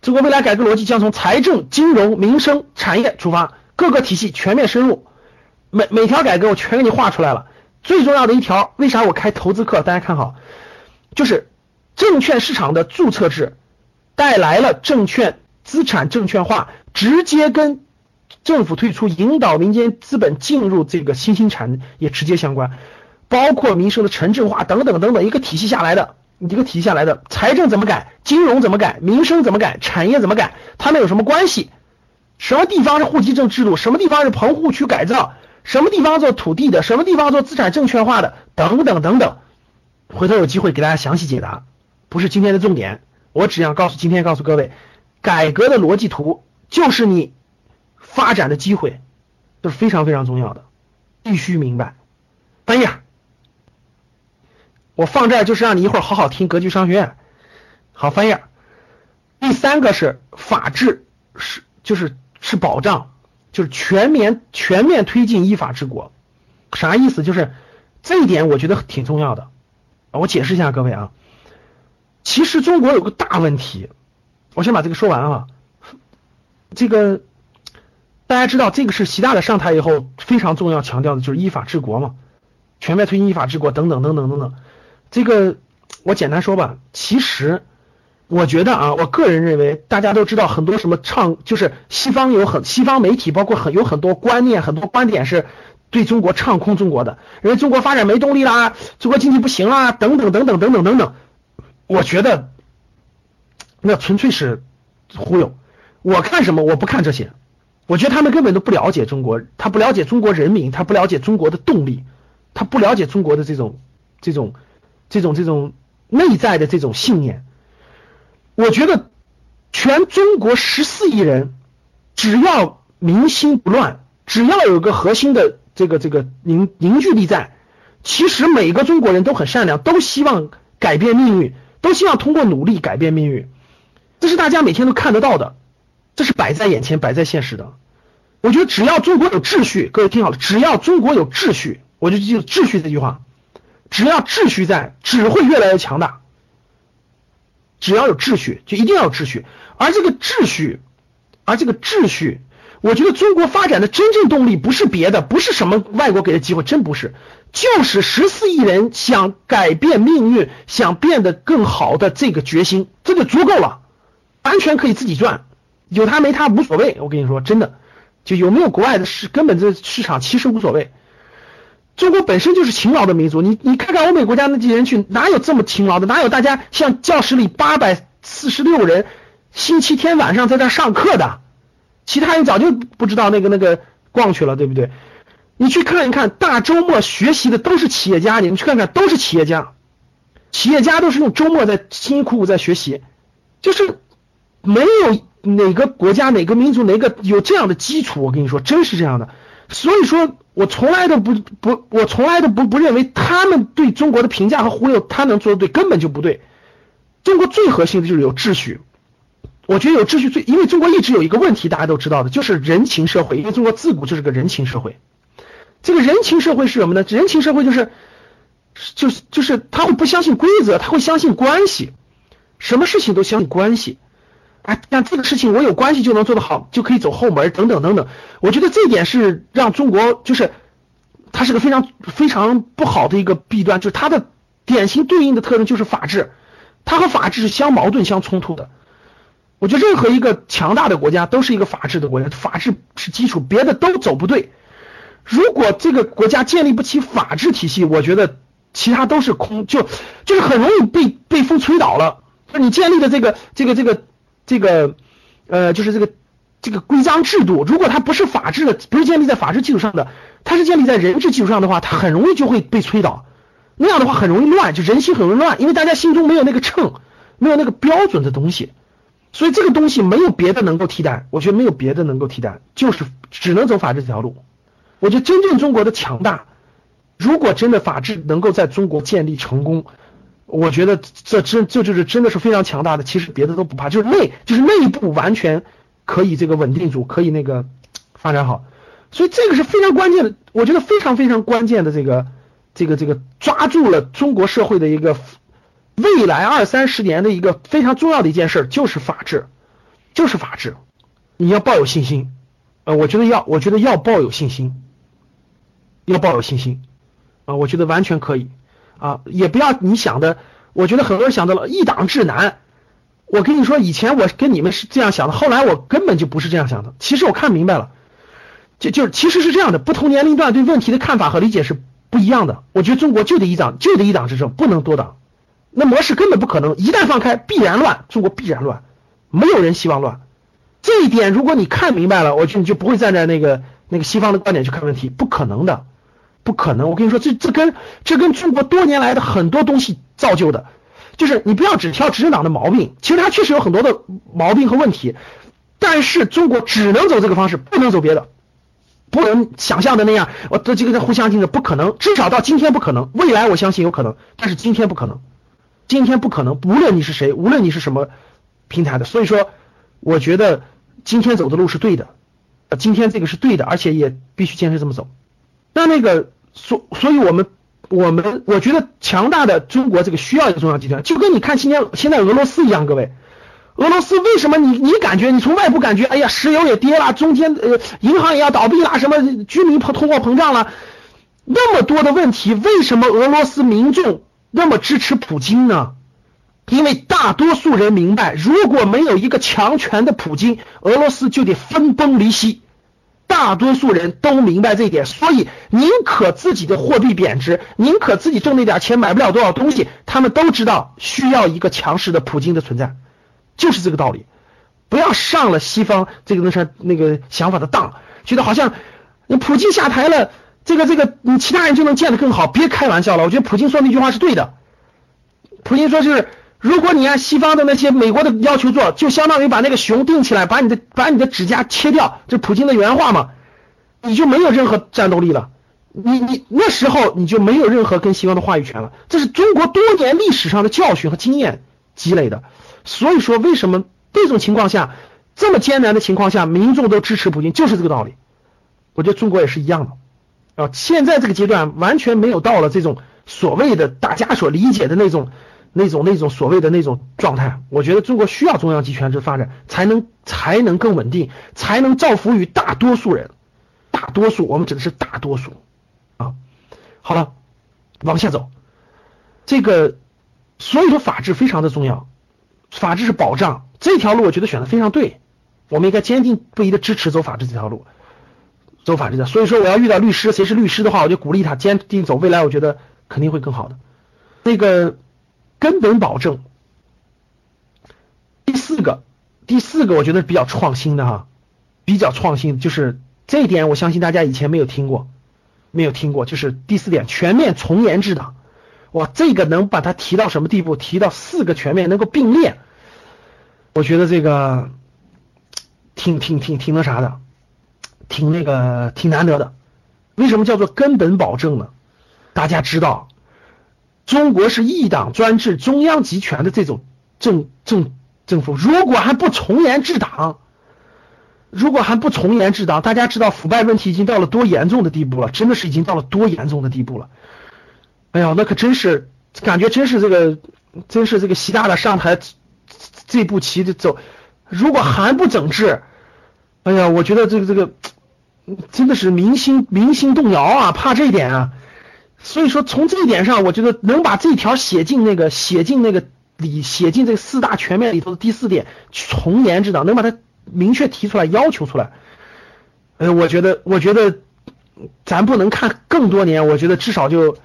[SPEAKER 2] 中国未来改革逻辑将从财政、金融、民生、产业出发，各个体系全面深入。每每条改革我全给你画出来了。最重要的一条，为啥我开投资课？大家看好，就是证券市场的注册制带来了证券资产证券化，直接跟。政府退出，引导民间资本进入这个新兴产业直接相关，包括民生的城镇化等等等等，一个体系下来的，一个体系下来的，财政怎么改，金融怎么改，民生怎么改，产业怎么改，它们有什么关系？什么地方是户籍证制度？什么地方是棚户区改造？什么地方做土地的？什么地方做资产证券化的？等等等等，回头有机会给大家详细解答，不是今天的重点，我只想告诉今天告诉各位，改革的逻辑图就是你。发展的机会，这是非常非常重要的，必须明白。翻页，我放这儿就是让你一会儿好好听格局商学院。好，翻页。第三个是法治，是就是是保障，就是全面全面推进依法治国。啥意思？就是这一点我觉得挺重要的。我解释一下各位啊，其实中国有个大问题，我先把这个说完啊，这个。大家知道这个是习大大上台以后非常重要强调的，就是依法治国嘛。全面推进依法治国等等等等等等。这个我简单说吧，其实我觉得啊，我个人认为，大家都知道很多什么唱，就是西方有很西方媒体，包括很有很多观念、很多观点是对中国唱空中国的，认为中国发展没动力啦，中国经济不行啦，等等等等等等等等。我觉得那纯粹是忽悠。我看什么？我不看这些。我觉得他们根本都不了解中国，他不了解中国人民，他不了解中国的动力，他不了解中国的这种这种这种这种内在的这种信念。我觉得全中国十四亿人，只要民心不乱，只要有个核心的这个这个凝凝聚力在，其实每个中国人都很善良，都希望改变命运，都希望通过努力改变命运，这是大家每天都看得到的。这是摆在眼前、摆在现实的。我觉得只要中国有秩序，各位听好了，只要中国有秩序，我就记住秩序这句话。只要秩序在，只会越来越强大。只要有秩序，就一定要有秩序。而这个秩序，而这个秩序，我觉得中国发展的真正动力不是别的，不是什么外国给的机会，真不是，就是十四亿人想改变命运、想变得更好的这个决心，这就足够了，完全可以自己赚。有他没他无所谓，我跟你说，真的，就有没有国外的市，根本这市场其实无所谓。中国本身就是勤劳的民族，你你看看欧美国家那些人去，哪有这么勤劳的？哪有大家像教室里八百四十六人，星期天晚上在那上课的？其他人早就不知道那个那个逛去了，对不对？你去看一看，大周末学习的都是企业家，你们去看看，都是企业家，企业家都是用周末在辛辛苦苦在学习，就是没有。哪个国家、哪个民族、哪个有这样的基础？我跟你说，真是这样的。所以说我从来都不不，我从来都不不认为他们对中国的评价和忽悠，他能做的对，根本就不对。中国最核心的就是有秩序。我觉得有秩序最，因为中国一直有一个问题，大家都知道的，就是人情社会。因为中国自古就是个人情社会。这个人情社会是什么呢？人情社会就是，就是就是他会不相信规则，他会相信关系，什么事情都相信关系。哎，像这个事情我有关系就能做得好，就可以走后门，等等等等。我觉得这一点是让中国就是它是个非常非常不好的一个弊端，就是它的典型对应的特征就是法治，它和法治是相矛盾、相冲突的。我觉得任何一个强大的国家都是一个法治的国家，法治是基础，别的都走不对。如果这个国家建立不起法治体系，我觉得其他都是空，就就是很容易被被风吹倒了。就你建立的这个这个这个。这个呃，就是这个这个规章制度，如果它不是法治的，不是建立在法治基础上的，它是建立在人治基础上的话，它很容易就会被吹倒。那样的话很容易乱，就人心很容易乱，因为大家心中没有那个秤，没有那个标准的东西，所以这个东西没有别的能够替代。我觉得没有别的能够替代，就是只能走法治这条路。我觉得真正中国的强大，如果真的法治能够在中国建立成功。我觉得这真这就是真的是非常强大的，其实别的都不怕，就是内就是内部完全可以这个稳定住，可以那个发展好，所以这个是非常关键的，我觉得非常非常关键的这个这个这个抓住了中国社会的一个未来二三十年的一个非常重要的一件事，就是法治，就是法治，你要抱有信心，呃，我觉得要我觉得要抱有信心，要抱有信心啊，我觉得完全可以。啊，也不要你想的，我觉得很多人想到了一党治难。我跟你说，以前我跟你们是这样想的，后来我根本就不是这样想的。其实我看明白了，就就其实是这样的，不同年龄段对问题的看法和理解是不一样的。我觉得中国就得一党，就得一党执政，不能多党。那模式根本不可能，一旦放开，必然乱，中国必然乱，没有人希望乱。这一点，如果你看明白了，我就你就不会站在那个那个西方的观点去看问题，不可能的。不可能，我跟你说，这这跟这跟中国多年来的很多东西造就的，就是你不要只挑执政党的毛病，其实他确实有很多的毛病和问题，但是中国只能走这个方式，不能走别的，不能想象的那样，我这几个互相竞争不可能，至少到今天不可能，未来我相信有可能，但是今天不可能，今天不可能，无论你是谁，无论你是什么平台的，所以说，我觉得今天走的路是对的，今天这个是对的，而且也必须坚持这么走，那那个。所所以，我们我们我觉得强大的中国这个需要一个中央集团，就跟你看今天现在俄罗斯一样，各位，俄罗斯为什么你你感觉你从外部感觉，哎呀，石油也跌了，中间呃银行也要倒闭了，什么居民通通货膨胀了，那么多的问题，为什么俄罗斯民众那么支持普京呢？因为大多数人明白，如果没有一个强权的普京，俄罗斯就得分崩离析。大多数人都明白这一点，所以宁可自己的货币贬值，宁可自己挣那点钱买不了多少东西，他们都知道需要一个强势的普京的存在，就是这个道理。不要上了西方这个那啥那个想法的当，觉得好像你普京下台了。这个这个，你其他人就能建得更好？别开玩笑了，我觉得普京说那句话是对的。普京说就是，如果你按西方的那些美国的要求做，就相当于把那个熊钉起来，把你的把你的指甲切掉，这普京的原话嘛，你就没有任何战斗力了。你你那时候你就没有任何跟西方的话语权了。这是中国多年历史上的教训和经验积累的。所以说，为什么这种情况下这么艰难的情况下，民众都支持普京，就是这个道理。我觉得中国也是一样的。啊，现在这个阶段完全没有到了这种所谓的大家所理解的那种、那种、那种所谓的那种状态。我觉得中国需要中央集权制发展，才能才能更稳定，才能造福于大多数人。大多数，我们指的是大多数啊。好了，往下走，这个所以说法治非常的重要，法治是保障这条路，我觉得选的非常对，我们应该坚定不移的支持走法治这条路。走法律的，所以说我要遇到律师，谁是律师的话，我就鼓励他坚定走未来，我觉得肯定会更好的。那个根本保证，第四个，第四个我觉得比较创新的哈，比较创新就是这一点，我相信大家以前没有听过，没有听过，就是第四点，全面从严治党。哇，这个能把它提到什么地步？提到四个全面能够并列，我觉得这个挺挺挺挺那啥的。挺那个挺难得的，为什么叫做根本保证呢？大家知道，中国是一党专制、中央集权的这种政政政府，如果还不从严治党，如果还不从严治党，大家知道腐败问题已经到了多严重的地步了，真的是已经到了多严重的地步了。哎呀，那可真是感觉真是这个，真是这个习大大上台这步棋的走，如果还不整治，哎呀，我觉得这个这个。真的是民心民心动摇啊，怕这一点啊，所以说从这一点上，我觉得能把这条写进那个写进那个里写进这四大全面里头的第四点，从严治党，能把它明确提出来要求出来，呃，我觉得我觉得咱不能看更多年，我觉得至少就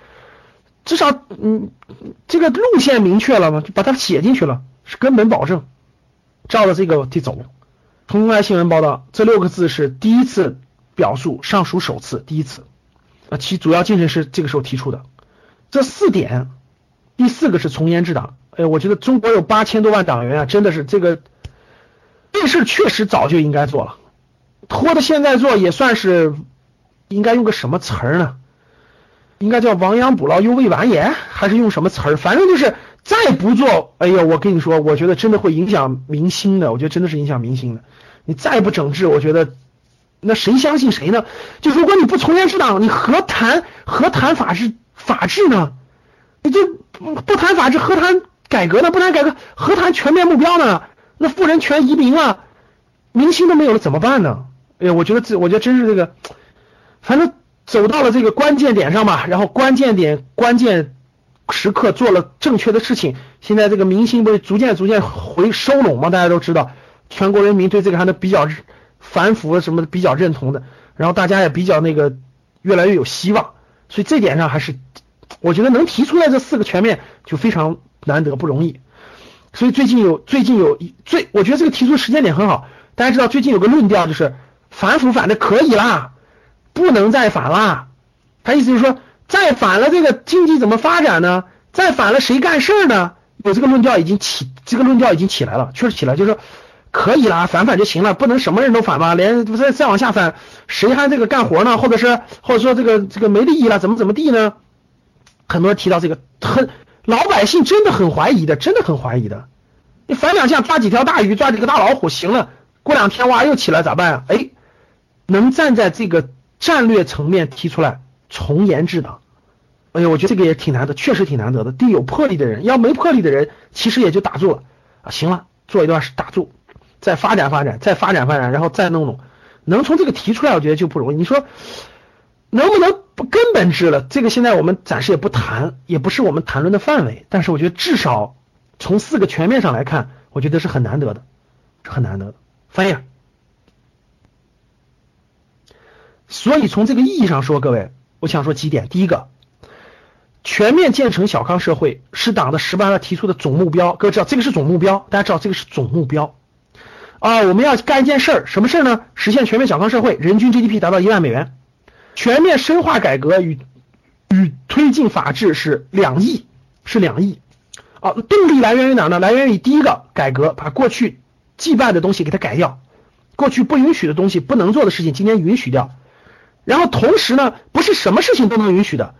[SPEAKER 2] 至少嗯这个路线明确了嘛，就把它写进去了，是根本保证，照着这个去走。公开新闻报道，这六个字是第一次。表述尚属首次，第一次，啊，其主要精神是这个时候提出的。这四点，第四个是从严治党。哎，我觉得中国有八千多万党员啊，真的是这个，这事确实早就应该做了，拖到现在做也算是，应该用个什么词儿呢？应该叫亡羊补牢，犹未晚也，还是用什么词儿？反正就是再不做，哎呦，我跟你说，我觉得真的会影响民心的。我觉得真的是影响民心的。你再不整治，我觉得。那谁相信谁呢？就如果你不从严治党，你何谈何谈法治法治呢？你就不谈法治，何谈改革呢？不谈改革，何谈全面目标呢？那富人全移民了，明星都没有了，怎么办呢？哎呀，我觉得这，我觉得真是这个，反正走到了这个关键点上吧，然后关键点、关键时刻做了正确的事情，现在这个明星不是逐渐逐渐回收拢吗？大家都知道，全国人民对这个还能比较。反腐什么的比较认同的，然后大家也比较那个越来越有希望，所以这点上还是我觉得能提出来这四个全面就非常难得不容易。所以最近有最近有最我觉得这个提出时间点很好。大家知道最近有个论调就是反腐反的可以啦，不能再反啦。他意思就是说再反了这个经济怎么发展呢？再反了谁干事呢？有这个论调已经起这个论调已经起来了，确实起来就是。可以啦，反反就行了，不能什么人都反吧？连再再往下反，谁还这个干活呢？或者是或者说这个这个没利益了，怎么怎么地呢？很多人提到这个，很老百姓真的很怀疑的，真的很怀疑的。你反两下抓几条大鱼，抓几个大老虎，行了，过两天哇又起来咋办啊？哎，能站在这个战略层面提出来从严治党，哎呀，我觉得这个也挺难的，确实挺难得的。得有魄力的人，要没魄力的人，其实也就打住了啊。行了，做一段是打住。再发展发展，再发展发展，然后再弄弄，能从这个提出来，我觉得就不容易。你说，能不能不根本治了？这个现在我们暂时也不谈，也不是我们谈论的范围。但是我觉得至少从四个全面上来看，我觉得是很难得的，是很难得的。翻译。所以从这个意义上说，各位，我想说几点。第一个，全面建成小康社会是党的十八大提出的总目标。各位知道这个是总目标，大家知道这个是总目标啊。我们要干一件事儿，什么事儿呢？实现全面小康社会，人均 GDP 达到一万美元。全面深化改革与与推进法治是两亿，是两亿啊！动力来源于哪儿呢？来源于第一个改革，把过去羁绊的东西给它改掉，过去不允许的东西、不能做的事情，今天允许掉。然后同时呢，不是什么事情都能允许的，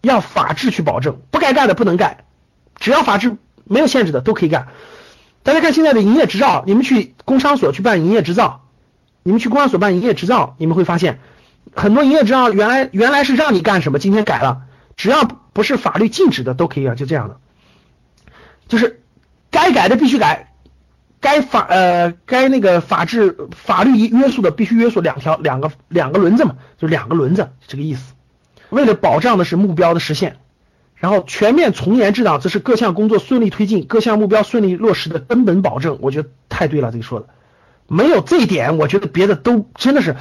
[SPEAKER 2] 要法治去保证，不该干的不能干，只要法治没有限制的都可以干。大家看现在的营业执照，你们去工商所去办营业执照，你们去工商所办营业执照，你们会发现。很多营业执照原来原来是让你干什么，今天改了，只要不是法律禁止的都可以啊，就这样的，就是该改的必须改，该法呃该那个法治法律约束的必须约束两条两个两个轮子嘛，就两个轮子这个意思。为了保障的是目标的实现，然后全面从严治党，这是各项工作顺利推进、各项目标顺利落实的根本保证。我觉得太对了，这个说的，没有这一点，我觉得别的都真的是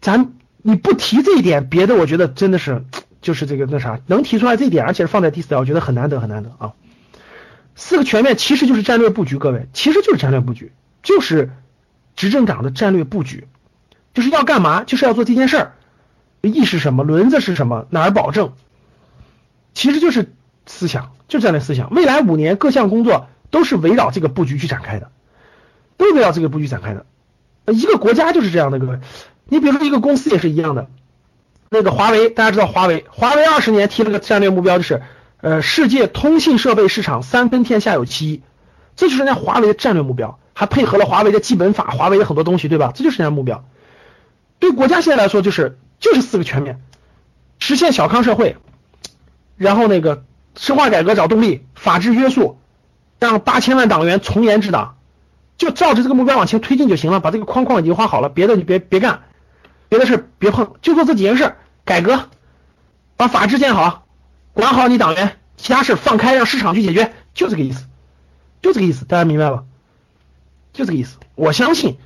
[SPEAKER 2] 咱。你不提这一点，别的我觉得真的是就是这个那啥，能提出来这一点，而且是放在第四条，我觉得很难得很难得啊。四个全面其实就是战略布局，各位其实就是战略布局，就是执政党的战略布局，就是要干嘛，就是要做这件事儿，意是什么，轮子是什么，哪儿保证，其实就是思想，就战略思想。未来五年各项工作都是围绕这个布局去展开的，都围绕这个布局展开的。一个国家就是这样的，各位。你比如说一个公司也是一样的，那个华为，大家知道华为，华为二十年提了个战略目标，就是呃世界通信设备市场三分天下有其一，这就是人家华为的战略目标，还配合了华为的基本法，华为的很多东西，对吧？这就是人家目标。对国家现在来说，就是就是四个全面，实现小康社会，然后那个深化改革找动力，法治约束，让八千万党员从严治党，就照着这个目标往前推进就行了，把这个框框已经画好了，别的你别别干。别的事别碰，就做这几件事：改革，把法治建好，管好你党员，其他事放开，让市场去解决，就这个意思，就这个意思，大家明白吧？就这个意思。我相信，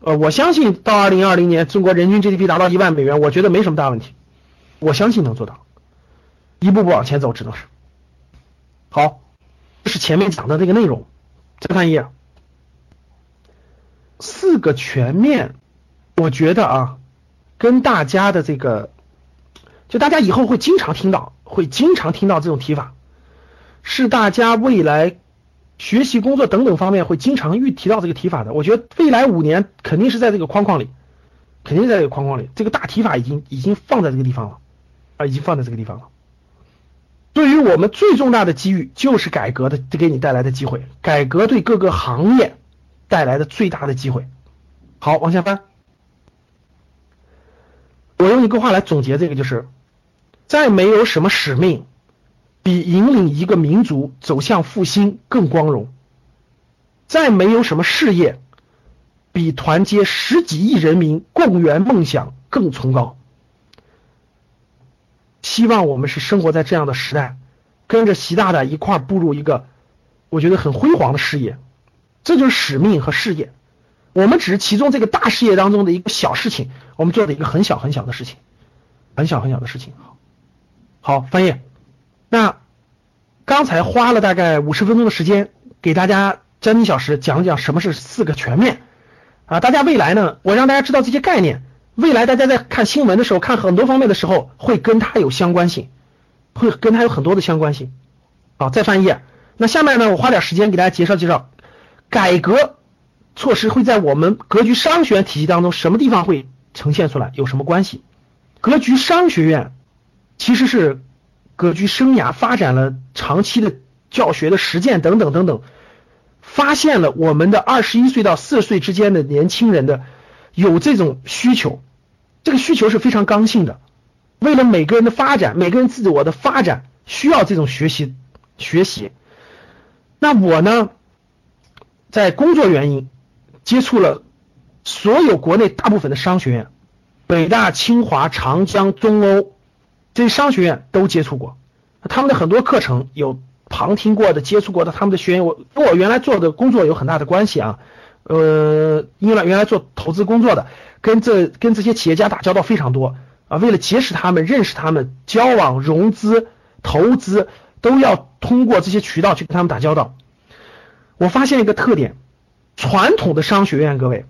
[SPEAKER 2] 呃，我相信到二零二零年，中国人均 GDP 达到一万美元，我觉得没什么大问题，我相信能做到，一步步往前走，只能是。好，这是前面讲的这个内容，再看一页，四个全面，我觉得啊。跟大家的这个，就大家以后会经常听到，会经常听到这种提法，是大家未来学习、工作等等方面会经常遇提到这个提法的。我觉得未来五年肯定是在这个框框里，肯定在这个框框里，这个大提法已经已经放在这个地方了啊，已经放在这个地方了。对于我们最重大的机遇就是改革的给你带来的机会，改革对各个行业带来的最大的机会。好，往下翻。我用一个话来总结这个，就是再没有什么使命比引领一个民族走向复兴更光荣，再没有什么事业比团结十几亿人民共圆梦想更崇高。希望我们是生活在这样的时代，跟着习大大一块步入一个我觉得很辉煌的事业，这就是使命和事业。我们只是其中这个大事业当中的一个小事情，我们做的一个很小很小的事情，很小很小的事情。好，好翻译。那刚才花了大概五十分钟的时间，给大家将近小时讲讲什么是四个全面啊。大家未来呢，我让大家知道这些概念，未来大家在看新闻的时候，看很多方面的时候，会跟它有相关性，会跟它有很多的相关性。好，再翻页。那下面呢，我花点时间给大家介绍介绍改革。措施会在我们格局商学院体系当中什么地方会呈现出来？有什么关系？格局商学院其实是格局生涯发展了长期的教学的实践等等等等，发现了我们的二十一岁到四十岁之间的年轻人的有这种需求，这个需求是非常刚性的。为了每个人的发展，每个人自我的发展需要这种学习学习。那我呢，在工作原因。接触了所有国内大部分的商学院，北大、清华、长江、中欧这些商学院都接触过，他们的很多课程有旁听过的、接触过的，他们的学员我跟我原来做的工作有很大的关系啊。呃，因为原来做投资工作的，跟这跟这些企业家打交道非常多啊。为了结识他们、认识他们、交往、融资、投资，都要通过这些渠道去跟他们打交道。我发现一个特点，传统的商学院，各位，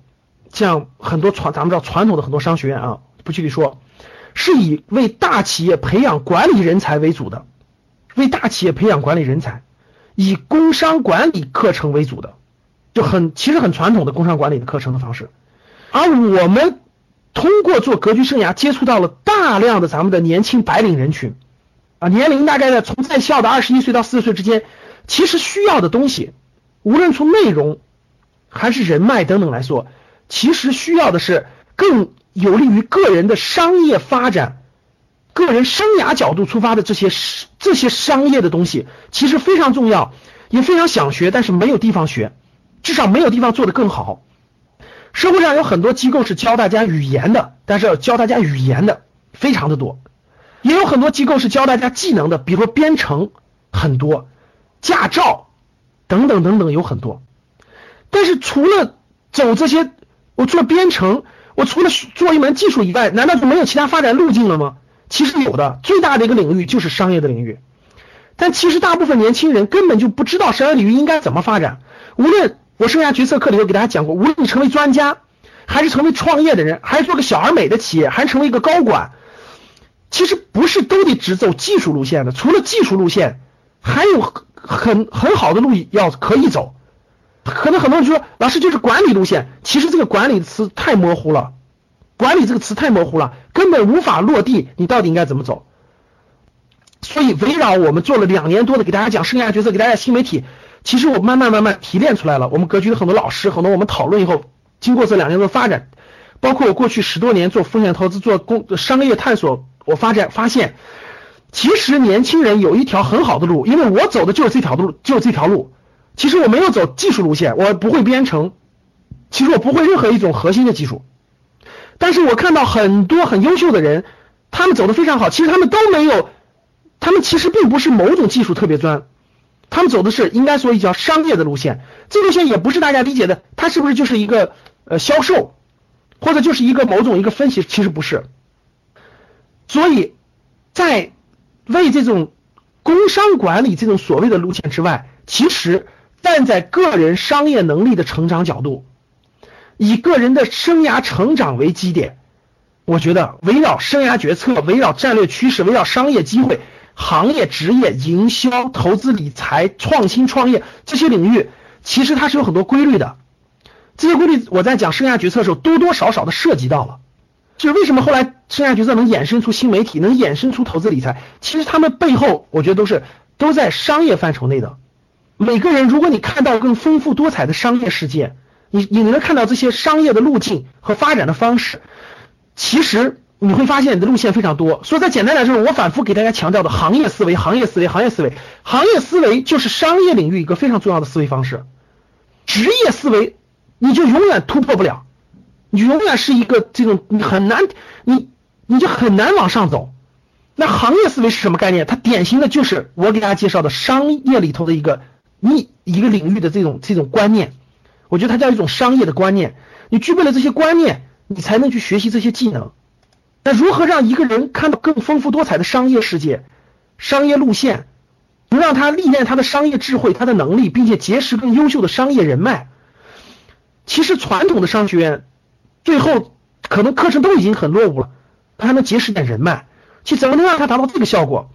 [SPEAKER 2] 像很多传咱们知道传统的很多商学院啊，不具体说，是以为大企业培养管理人才为主的，为大企业培养管理人才，以工商管理课程为主的。就很其实很传统的工商管理的课程的方式，而我们通过做格局生涯接触到了大量的咱们的年轻白领人群啊，年龄大概在从在校的二十一岁到四十岁之间，其实需要的东西，无论从内容还是人脉等等来说，其实需要的是更有利于个人的商业发展、个人生涯角度出发的这些这些商业的东西，其实非常重要，也非常想学，但是没有地方学。至少没有地方做得更好。社会上有很多机构是教大家语言的，但是教大家语言的非常的多，也有很多机构是教大家技能的，比如说编程很多，驾照等等等等有很多。但是除了走这些，我做编程，我除了做一门技术以外，难道就没有其他发展路径了吗？其实有的，最大的一个领域就是商业的领域。但其实大部分年轻人根本就不知道商业领域应该怎么发展，无论。我生涯决策课里头给大家讲过，无论你成为专家，还是成为创业的人，还是做个小而美的企业，还是成为一个高管，其实不是都得只走技术路线的。除了技术路线，还有很很好的路要可以走。可能很多人就说，老师就是管理路线，其实这个管理词太模糊了，管理这个词太模糊了，根本无法落地。你到底应该怎么走？所以围绕我们做了两年多的给大家讲生涯决策，给大家新媒体。其实我慢慢慢慢提炼出来了，我们格局的很多老师，很多我们讨论以后，经过这两年的发展，包括我过去十多年做风险投资、做工商业探索，我发展发现，其实年轻人有一条很好的路，因为我走的就是这条路，就是这条路。其实我没有走技术路线，我不会编程，其实我不会任何一种核心的技术，但是我看到很多很优秀的人，他们走的非常好，其实他们都没有，他们其实并不是某种技术特别专。他们走的是应该说一条商业的路线，这路线也不是大家理解的，它是不是就是一个呃销售，或者就是一个某种一个分析？其实不是。所以在为这种工商管理这种所谓的路线之外，其实站在个人商业能力的成长角度，以个人的生涯成长为基点，我觉得围绕生涯决策、围绕战略趋势、围绕商业机会。行业、职业、营销、投资、理财、创新、创业这些领域，其实它是有很多规律的。这些规律我在讲生涯决策的时候，多多少少的涉及到了。就是为什么后来生涯决策能衍生出新媒体，能衍生出投资理财，其实他们背后，我觉得都是都在商业范畴内的。每个人，如果你看到更丰富多彩的商业世界，你你能看到这些商业的路径和发展的方式，其实。你会发现你的路线非常多，所以在简单来说，我反复给大家强调的行业思维、行业思维、行业思维、行业思维就是商业领域一个非常重要的思维方式。职业思维你就永远突破不了，你永远是一个这种你很难，你你就很难往上走。那行业思维是什么概念？它典型的就是我给大家介绍的商业里头的一个你一个领域的这种这种观念，我觉得它叫一种商业的观念。你具备了这些观念，你才能去学习这些技能。那如何让一个人看到更丰富多彩的商业世界、商业路线，能让他历练他的商业智慧、他的能力，并且结识更优秀的商业人脉？其实传统的商学院最后可能课程都已经很落伍了，他还能结识点人脉，去怎么能让他达到这个效果？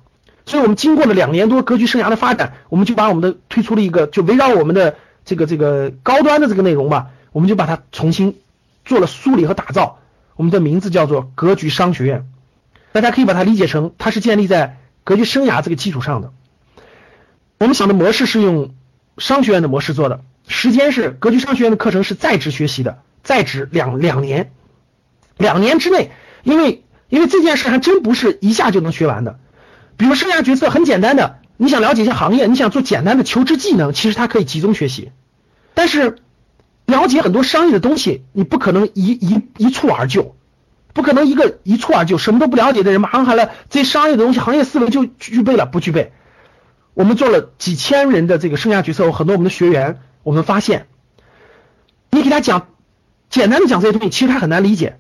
[SPEAKER 2] 所以我们经过了两年多格局生涯的发展，我们就把我们的推出了一个，就围绕我们的这个这个高端的这个内容吧，我们就把它重新做了梳理和打造。我们的名字叫做格局商学院，大家可以把它理解成，它是建立在格局生涯这个基础上的。我们想的模式是用商学院的模式做的，时间是格局商学院的课程是在职学习的，在职两两年，两年之内，因为因为这件事还真不是一下就能学完的。比如生涯决策很简单的，你想了解一下行业，你想做简单的求职技能，其实它可以集中学习，但是。了解很多商业的东西，你不可能一一一蹴而就，不可能一个一蹴而就，什么都不了解的人马上喊了这商业的东西，行业思维就具备了，不具备。我们做了几千人的这个生涯决策，有很多我们的学员，我们发现，你给他讲简单的讲这些东西，其实他很难理解，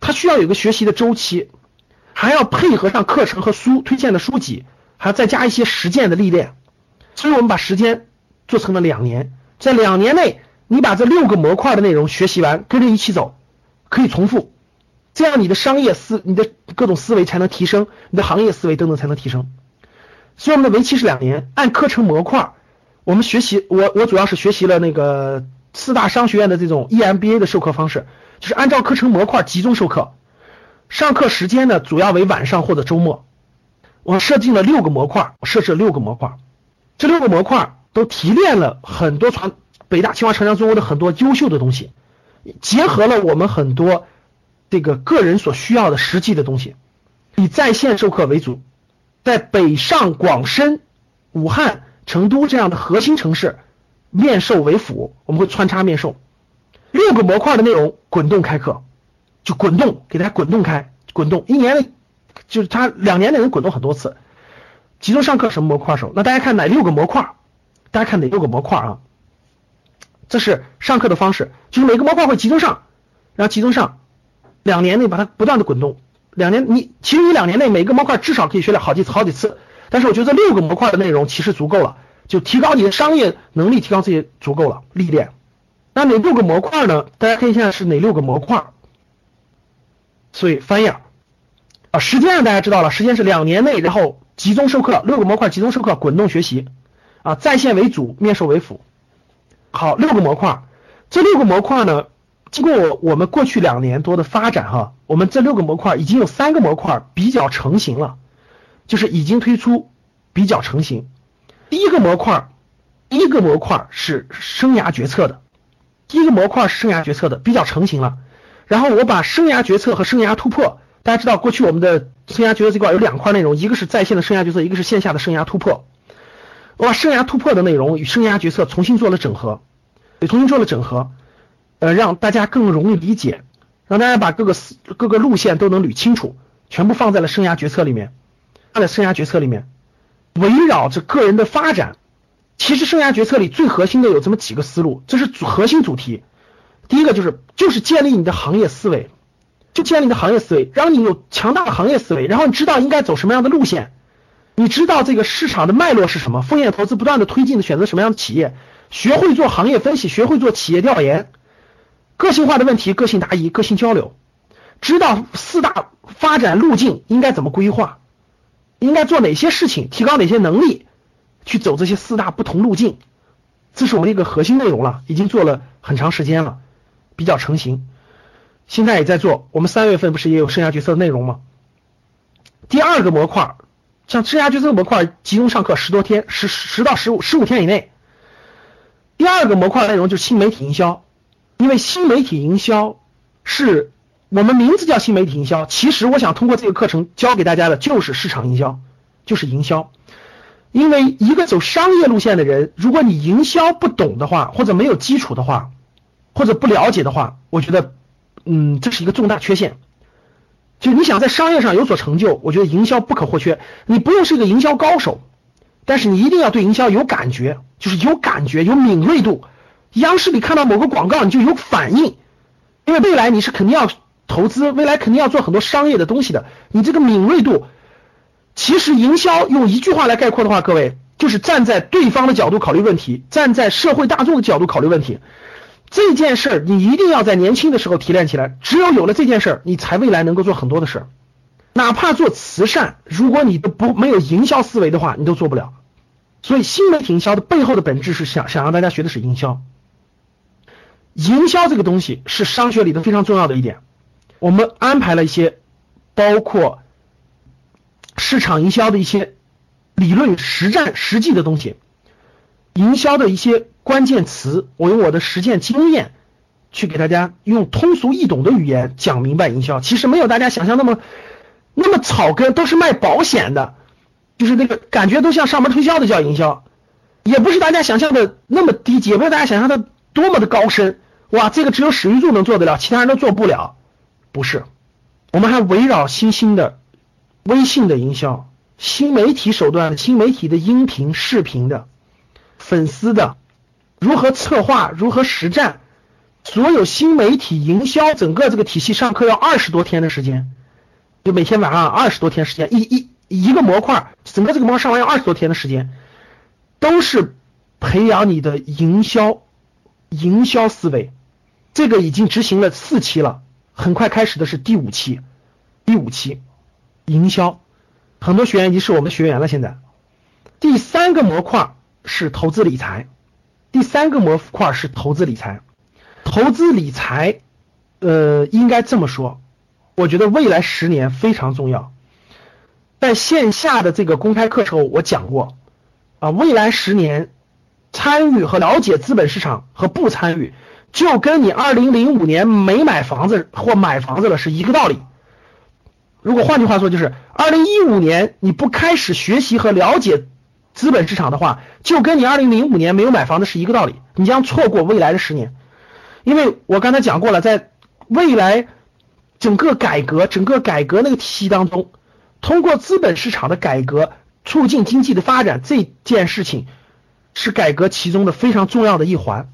[SPEAKER 2] 他需要有个学习的周期，还要配合上课程和书推荐的书籍，还要再加一些实践的历练。所以我们把时间做成了两年，在两年内，你把这六个模块的内容学习完，跟着一起走，可以重复，这样你的商业思、你的各种思维才能提升，你的行业思维等等才能提升。所以我们的为期是两年，按课程模块，我们学习，我我主要是学习了那个四大商学院的这种 EMBA 的授课方式，就是按照课程模块集中授课，上课时间呢主要为晚上或者周末。我设定了六个模块，设置了六个模块，这六个模块都提炼了很多传北大清华城江中国的很多优秀的东西，结合了我们很多这个个人所需要的实际的东西，以在线授课为主。在北上广深、武汉、成都这样的核心城市，面授为辅，我们会穿插面授。六个模块的内容滚动开课，就滚动给大家滚动开，滚动一年就是他两年内能滚动很多次。集中上课什么模块手？那大家看哪六个模块？大家看哪六个模块啊？这是上课的方式，就是每个模块会集中上，然后集中上，两年内把它不断的滚动。两年，你其实你两年内每个模块至少可以学了好几次好几次，但是我觉得六个模块的内容其实足够了，就提高你的商业能力，提高自己足够了历练。那哪六个模块呢？大家可以现在是哪六个模块？所以翻页啊，时间上大家知道了，时间是两年内，然后集中授课，六个模块集中授课，滚动学习啊，在线为主，面授为辅。好，六个模块，这六个模块呢？经过我我们过去两年多的发展哈，我们这六个模块已经有三个模块比较成型了，就是已经推出比较成型。第一个模块，第一个模块是生涯决策的，第一个模块是生涯决策的，比较成型了。然后我把生涯决策和生涯突破，大家知道过去我们的生涯决策这块有两块内容，一个是在线的生涯决策，一个是线下的生涯突破。我把生涯突破的内容与生涯决策重新做了整合，也重新做了整合。呃，让大家更容易理解，让大家把各个各个路线都能捋清楚，全部放在了生涯决策里面，放在生涯决策里面，围绕着个人的发展，其实生涯决策里最核心的有这么几个思路，这是主核心主题。第一个就是就是建立你的行业思维，就建立你的行业思维，让你有强大的行业思维，然后你知道应该走什么样的路线，你知道这个市场的脉络是什么，风险投资不断的推进的选择什么样的企业，学会做行业分析，学会做企业调研。个性化的问题，个性答疑，个性交流，知道四大发展路径应该怎么规划，应该做哪些事情，提高哪些能力，去走这些四大不同路径，这是我们一个核心内容了，已经做了很长时间了，比较成型，现在也在做。我们三月份不是也有生涯决策的内容吗？第二个模块，像生涯决策模块，集中上课十多天，十十到十五十五天以内。第二个模块内容就是新媒体营销。因为新媒体营销是我们名字叫新媒体营销，其实我想通过这个课程教给大家的就是市场营销，就是营销。因为一个走商业路线的人，如果你营销不懂的话，或者没有基础的话，或者不了解的话，我觉得，嗯，这是一个重大缺陷。就你想在商业上有所成就，我觉得营销不可或缺。你不用是一个营销高手，但是你一定要对营销有感觉，就是有感觉，有敏锐度。央视里看到某个广告，你就有反应，因为未来你是肯定要投资，未来肯定要做很多商业的东西的。你这个敏锐度，其实营销用一句话来概括的话，各位就是站在对方的角度考虑问题，站在社会大众的角度考虑问题。这件事儿你一定要在年轻的时候提炼起来，只有有了这件事儿，你才未来能够做很多的事儿。哪怕做慈善，如果你都不没有营销思维的话，你都做不了。所以新媒体营销的背后的本质是想想让大家学的是营销。营销这个东西是商学里的非常重要的一点，我们安排了一些包括市场营销的一些理论、实战、实际的东西，营销的一些关键词，我用我的实践经验去给大家用通俗易懂的语言讲明白营销。其实没有大家想象那么那么草根，都是卖保险的，就是那个感觉都像上门推销的叫营销，也不是大家想象的那么低级，也不是大家想象的多么的高深。哇，这个只有史玉柱能做得了，其他人都做不了。不是，我们还围绕新兴的微信的营销、新媒体手段、新媒体的音频、视频的粉丝的如何策划、如何实战，所有新媒体营销整个这个体系上课要二十多天的时间，就每天晚上二十多天时间，一一一个模块，整个这个模块上完要二十多天的时间，都是培养你的营销营销思维。这个已经执行了四期了，很快开始的是第五期，第五期营销，很多学员已经是我们学员了。现在第三个模块是投资理财，第三个模块是投资理财，投资理财，呃，应该这么说，我觉得未来十年非常重要。在线下的这个公开课时候，我讲过啊，未来十年参与和了解资本市场和不参与。就跟你二零零五年没买房子或买房子了是一个道理。如果换句话说，就是二零一五年你不开始学习和了解资本市场的话，就跟你二零零五年没有买房子是一个道理，你将错过未来的十年。因为我刚才讲过了，在未来整个改革、整个改革那个体系当中，通过资本市场的改革促进经济的发展，这件事情是改革其中的非常重要的一环。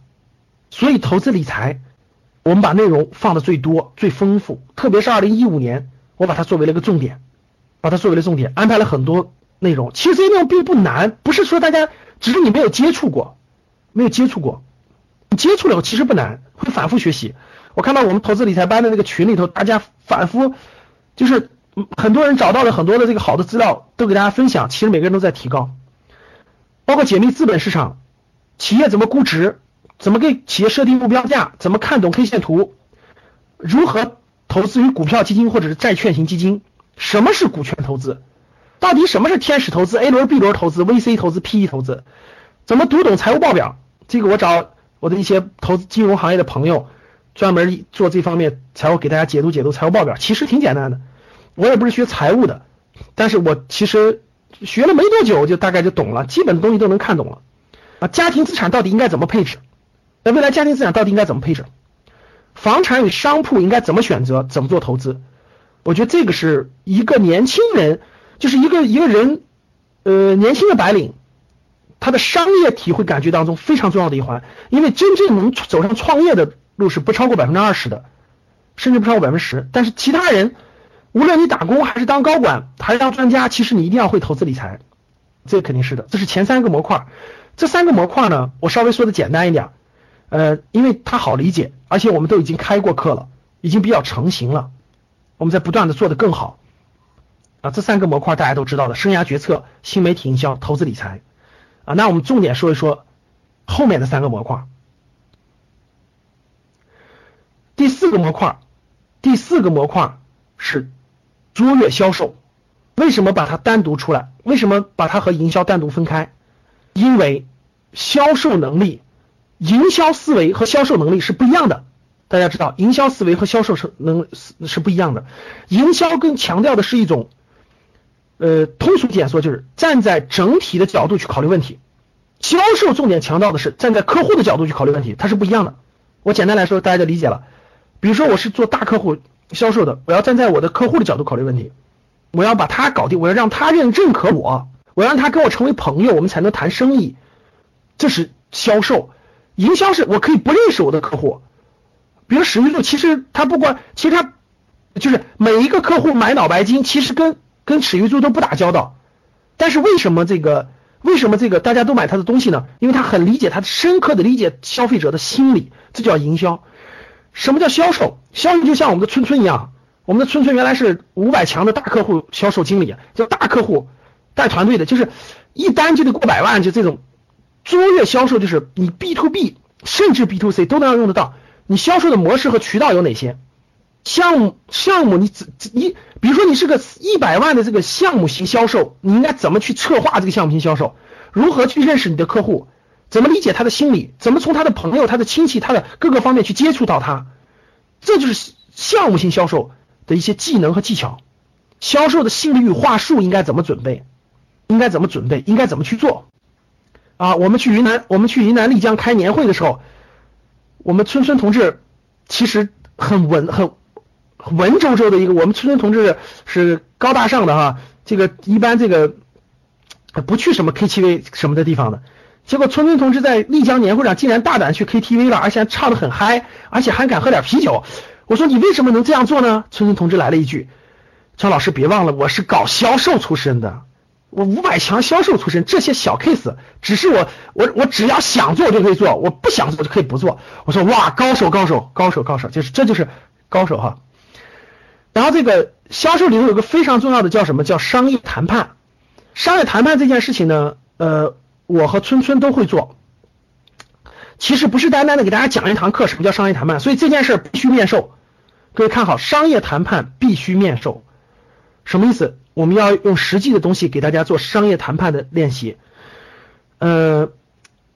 [SPEAKER 2] 所以投资理财，我们把内容放的最多、最丰富，特别是二零一五年，我把它作为了一个重点，把它作为了重点，安排了很多内容。其实这些内容并不难，不是说大家只是你没有接触过，没有接触过，你接触了其实不难，会反复学习。我看到我们投资理财班的那个群里头，大家反复就是很多人找到了很多的这个好的资料，都给大家分享。其实每个人都在提高，包括解密资本市场，企业怎么估值。怎么给企业设定目标价？怎么看懂 K 线图？如何投资于股票基金或者是债券型基金？什么是股权投资？到底什么是天使投资、A 轮、B 轮投资、VC 投资、PE 投资？怎么读懂财务报表？这个我找我的一些投资金融行业的朋友，专门做这方面财务，给大家解读解读财务报表。其实挺简单的，我也不是学财务的，但是我其实学了没多久，就大概就懂了，基本的东西都能看懂了。啊，家庭资产到底应该怎么配置？那未来家庭资产到底应该怎么配置？房产与商铺应该怎么选择？怎么做投资？我觉得这个是一个年轻人，就是一个一个人，呃，年轻的白领，他的商业体会感觉当中非常重要的一环。因为真正能走上创业的路是不超过百分之二十的，甚至不超过百分之十。但是其他人，无论你打工还是当高管还是当专家，其实你一定要会投资理财，这肯定是的。这是前三个模块，这三个模块呢，我稍微说的简单一点。呃，因为它好理解，而且我们都已经开过课了，已经比较成型了。我们在不断的做的更好啊。这三个模块大家都知道的：生涯决策、新媒体营销、投资理财啊。那我们重点说一说后面的三个模块。第四个模块，第四个模块是卓越销售。为什么把它单独出来？为什么把它和营销单独分开？因为销售能力。营销思维和销售能力是不一样的，大家知道，营销思维和销售是能是是不一样的。营销更强调的是一种，呃，通俗点说就是站在整体的角度去考虑问题。销售重点强调的是站在客户的角度去考虑问题，它是不一样的。我简单来说，大家就理解了。比如说，我是做大客户销售的，我要站在我的客户的角度考虑问题，我要把他搞定，我要让他认认可我，我要让他跟我成为朋友，我们才能谈生意。这是销售。营销是我可以不认识我的客户，比如史玉柱，其实他不管，其实他就是每一个客户买脑白金，其实跟跟史玉柱都不打交道，但是为什么这个为什么这个大家都买他的东西呢？因为他很理解，他深刻的理解消费者的心理，这叫营销。什么叫销售？销售就像我们的村村一样，我们的村村原来是五百强的大客户销售经理，叫大客户带团队的，就是一单就得过百万，就这种。卓越销售就是你 B to B 甚至 B to C 都能用得到。你销售的模式和渠道有哪些？项目项目你你比如说你是个一百万的这个项目型销售，你应该怎么去策划这个项目型销售？如何去认识你的客户？怎么理解他的心理？怎么从他的朋友、他的亲戚、他的各个方面去接触到他？这就是项目型销售的一些技能和技巧。销售的心理与话术应该怎么准备？应该怎么准备？应该怎么去做？啊，我们去云南，我们去云南丽江开年会的时候，我们村村同志其实很稳，很文绉绉的一个，我们村村同志是高大上的哈，这个一般这个不去什么 KTV 什么的地方的，结果村村同志在丽江年会上竟然大胆去 KTV 了，而且还唱的很嗨，而且还敢喝点啤酒。我说你为什么能这样做呢？村村同志来了一句：“张老师别忘了，我是搞销售出身的，我五百强销售出身，这些小 case 只是我我我只要想做就可以做，我不想做就可以不做。”我说哇，高手高手高手高手，就是这就是高手哈。然后这个销售里头有个非常重要的叫什么叫商业谈判？商业谈判这件事情呢，呃，我和春春都会做。其实不是单单的给大家讲一堂课什么叫商业谈判，所以这件事必须面授。各位看好，商业谈判必须面授，什么意思？我们要用实际的东西给大家做商业谈判的练习。呃，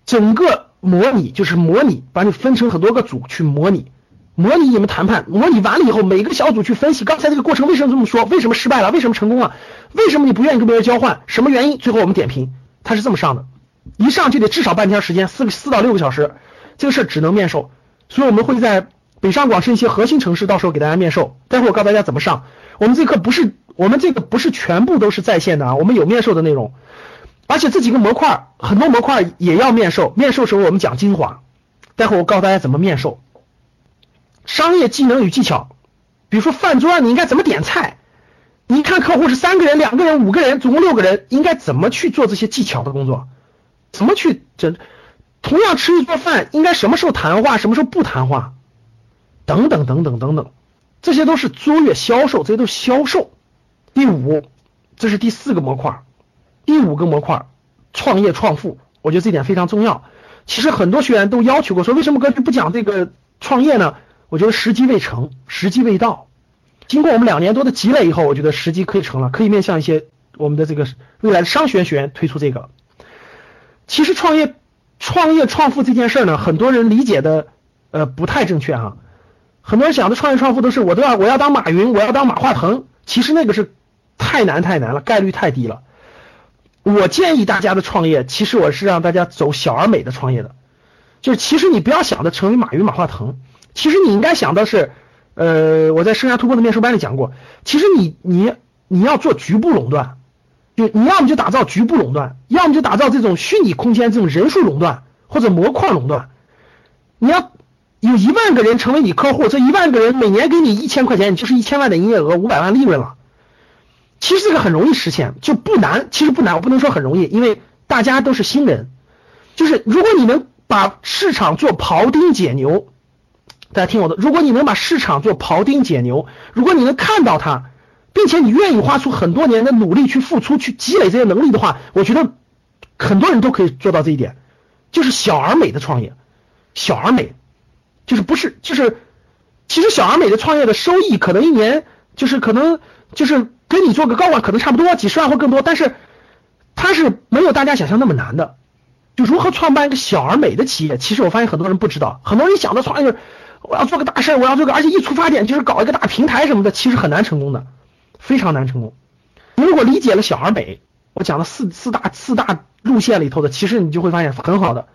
[SPEAKER 2] 整个模拟就是模拟，把你分成很多个组去模拟，模拟你们谈判，模拟完了以后，每个小组去分析刚才这个过程为什么这么说，为什么失败了，为什么成功了，为什么你不愿意跟别人交换，什么原因？最后我们点评，他是这么上的，一上就得至少半天时间，四个四到六个小时，这个事儿只能面授，所以我们会在。北上广深一些核心城市，到时候给大家面授。待会儿我告诉大家怎么上。我们这课不是，我们这个不是全部都是在线的啊，我们有面授的内容，而且这几个模块，很多模块也要面授。面授时候我们讲精华。待会儿我告诉大家怎么面授。商业技能与技巧，比如说饭桌上你应该怎么点菜？你看客户是三个人、两个人、五个人，总共六个人，应该怎么去做这些技巧的工作？怎么去这？同样吃一桌饭，应该什么时候谈话，什么时候不谈话？等等等等等等，这些都是卓越销售，这些都是销售。第五，这是第四个模块，第五个模块，创业创富，我觉得这点非常重要。其实很多学员都要求过，说为什么哥不讲这个创业呢？我觉得时机未成，时机未到。经过我们两年多的积累以后，我觉得时机可以成了，可以面向一些我们的这个未来的商学院学员推出这个。其实创业、创业创富这件事呢，很多人理解的呃不太正确哈。很多人想的创业创富都是我都要我要当马云，我要当马化腾，其实那个是太难太难了，概率太低了。我建议大家的创业，其实我是让大家走小而美的创业的，就是其实你不要想着成为马云、马化腾，其实你应该想的是，呃，我在生涯突破的面授班里讲过，其实你你你要做局部垄断，就你要么就打造局部垄断，要么就打造这种虚拟空间这种人数垄断或者模块垄断，你要。有一万个人成为你客户，这一万个人每年给你一千块钱，你就是一千万的营业额，五百万利润了。其实这个很容易实现，就不难。其实不难，我不能说很容易，因为大家都是新人。就是如果你能把市场做庖丁解牛，大家听我的，如果你能把市场做庖丁解牛，如果你能看到它，并且你愿意花出很多年的努力去付出、去积累这些能力的话，我觉得很多人都可以做到这一点，就是小而美的创业，小而美。就是不是就是，其实小而美的创业的收益可能一年就是可能就是跟你做个高管可能差不多几十万或更多，但是它是没有大家想象那么难的。就如何创办一个小而美的企业，其实我发现很多人不知道，很多人想到创业就是我要做个大事，我要做个，而且一出发点就是搞一个大平台什么的，其实很难成功的，非常难成功。如果理解了小而美，我讲的四四大四大路线里头的，其实你就会发现很好的。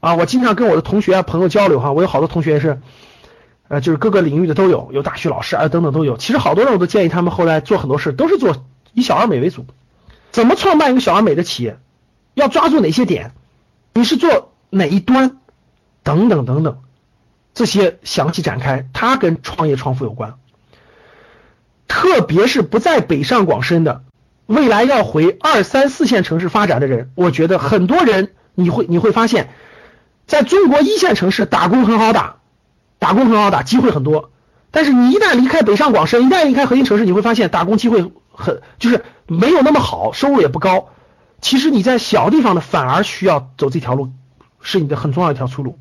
[SPEAKER 2] 啊，我经常跟我的同学朋友交流哈，我有好多同学是，呃，就是各个领域的都有，有大学老师啊等等都有。其实好多人我都建议他们后来做很多事都是做以小而美为主。怎么创办一个小而美的企业？要抓住哪些点？你是做哪一端？等等等等，这些详细展开，它跟创业创富有关。特别是不在北上广深的，未来要回二三四线城市发展的人，我觉得很多人你会你会发现。在中国一线城市打工很好打，打工很好打，机会很多。但是你一旦离开北上广深，一旦离开核心城市，你会发现打工机会很就是没有那么好，收入也不高。其实你在小地方呢，反而需要走这条路，是你的很重要一条出路。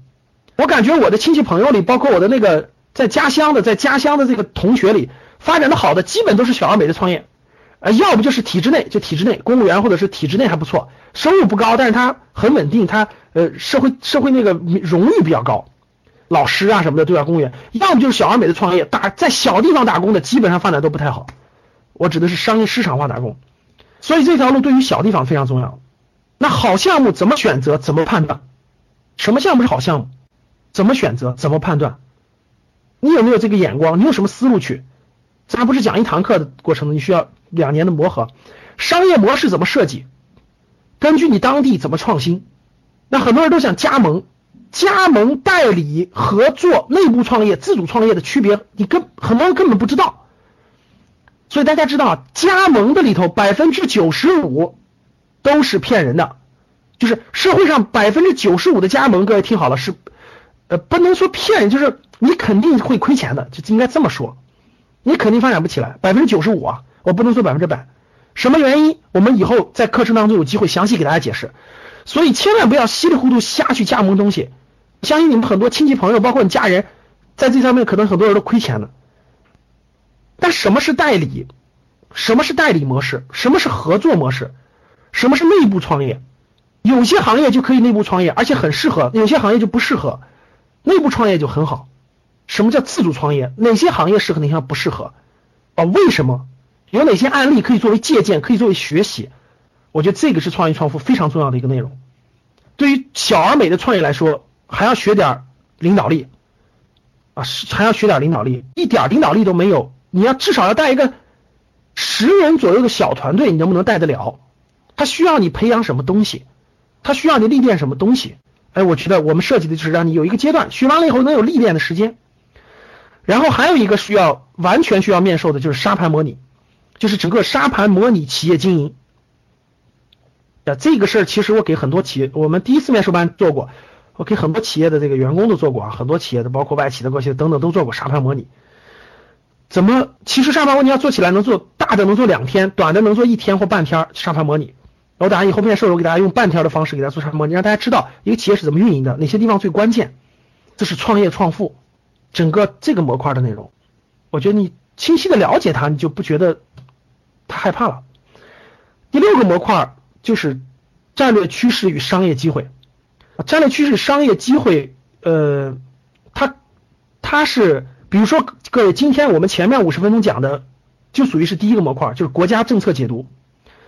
[SPEAKER 2] 我感觉我的亲戚朋友里，包括我的那个在家乡的，在家乡的这个同学里，发展的好的基本都是小而美的创业，呃，要不就是体制内，就体制内公务员或者是体制内还不错，收入不高，但是他很稳定，他。呃，社会社会那个荣誉比较高，老师啊什么的对吧公务员，要不就是小而美的创业，打在小地方打工的基本上发展都不太好。我指的是商业市场化打工，所以这条路对于小地方非常重要。那好项目怎么选择？怎么判断？什么项目是好项目？怎么选择？怎么判断？你有没有这个眼光？你用什么思路去？咱不是讲一堂课的过程，你需要两年的磨合。商业模式怎么设计？根据你当地怎么创新？那很多人都想加盟、加盟代理、合作、内部创业、自主创业的区别，你根很多人根本不知道。所以大家知道，加盟的里头百分之九十五都是骗人的，就是社会上百分之九十五的加盟，各位听好了，是呃不能说骗人，就是你肯定会亏钱的，就应该这么说，你肯定发展不起来。百分之九十五啊，我不能说百分之百。什么原因？我们以后在课程当中有机会详细给大家解释。所以千万不要稀里糊涂瞎去加盟东西。相信你们很多亲戚朋友，包括你家人，在这上面可能很多人都亏钱了。但什么是代理？什么是代理模式？什么是合作模式？什么是内部创业？有些行业就可以内部创业，而且很适合；有些行业就不适合。内部创业就很好。什么叫自主创业？哪些行业适合，哪些不适合？啊？为什么？有哪些案例可以作为借鉴，可以作为学习？我觉得这个是创业创富非常重要的一个内容。对于小而美的创业来说，还要学点领导力啊，还要学点领导力，一点领导力都没有。你要至少要带一个十人左右的小团队，你能不能带得了？他需要你培养什么东西？他需要你历练什么东西？哎，我觉得我们设计的就是让你有一个阶段学完了以后能有历练的时间。然后还有一个需要完全需要面授的就是沙盘模拟，就是整个沙盘模拟企业经营。啊，这个事儿其实我给很多企业，我们第一次面授班做过，我给很多企业的这个员工都做过啊，很多企业的包括外企的、国企等等都做过沙盘模拟。怎么？其实沙盘模拟要做起来，能做大的能做两天，短的能做一天或半天。沙盘模拟，我等下以后面授，我给大家用半天的方式给大家做沙盘模拟，让大家知道一个企业是怎么运营的，哪些地方最关键。这是创业创富整个这个模块的内容。我觉得你清晰的了解它，你就不觉得太害怕了。第六个模块就是战略趋势与商业机会。战略趋势、商业机会，呃，它它是。比如说，各位，今天我们前面五十分钟讲的，就属于是第一个模块，就是国家政策解读。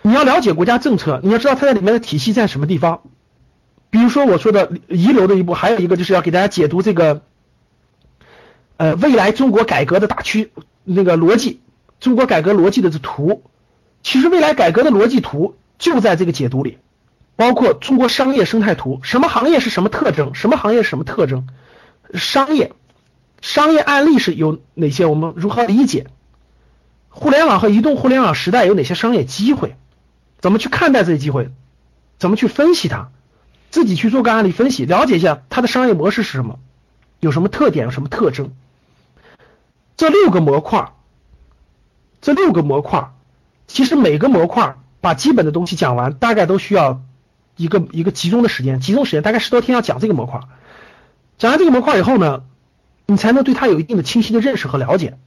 [SPEAKER 2] 你要了解国家政策，你要知道它在里面的体系在什么地方。比如说我说的遗留的一步，还有一个就是要给大家解读这个，呃，未来中国改革的大趋那个逻辑，中国改革逻辑的这图。其实未来改革的逻辑图就在这个解读里，包括中国商业生态图，什么行业是什么特征，什么行业什么特征，商业。商业案例是有哪些？我们如何理解？互联网和移动互联网时代有哪些商业机会？怎么去看待这些机会？怎么去分析它？自己去做个案例分析，了解一下它的商业模式是什么，有什么特点，有什么特征？这六个模块，这六个模块，其实每个模块把基本的东西讲完，大概都需要一个一个集中的时间，集中时间大概十多天要讲这个模块。讲完这个模块以后呢？你才能对它有一定的清晰的认识和了解。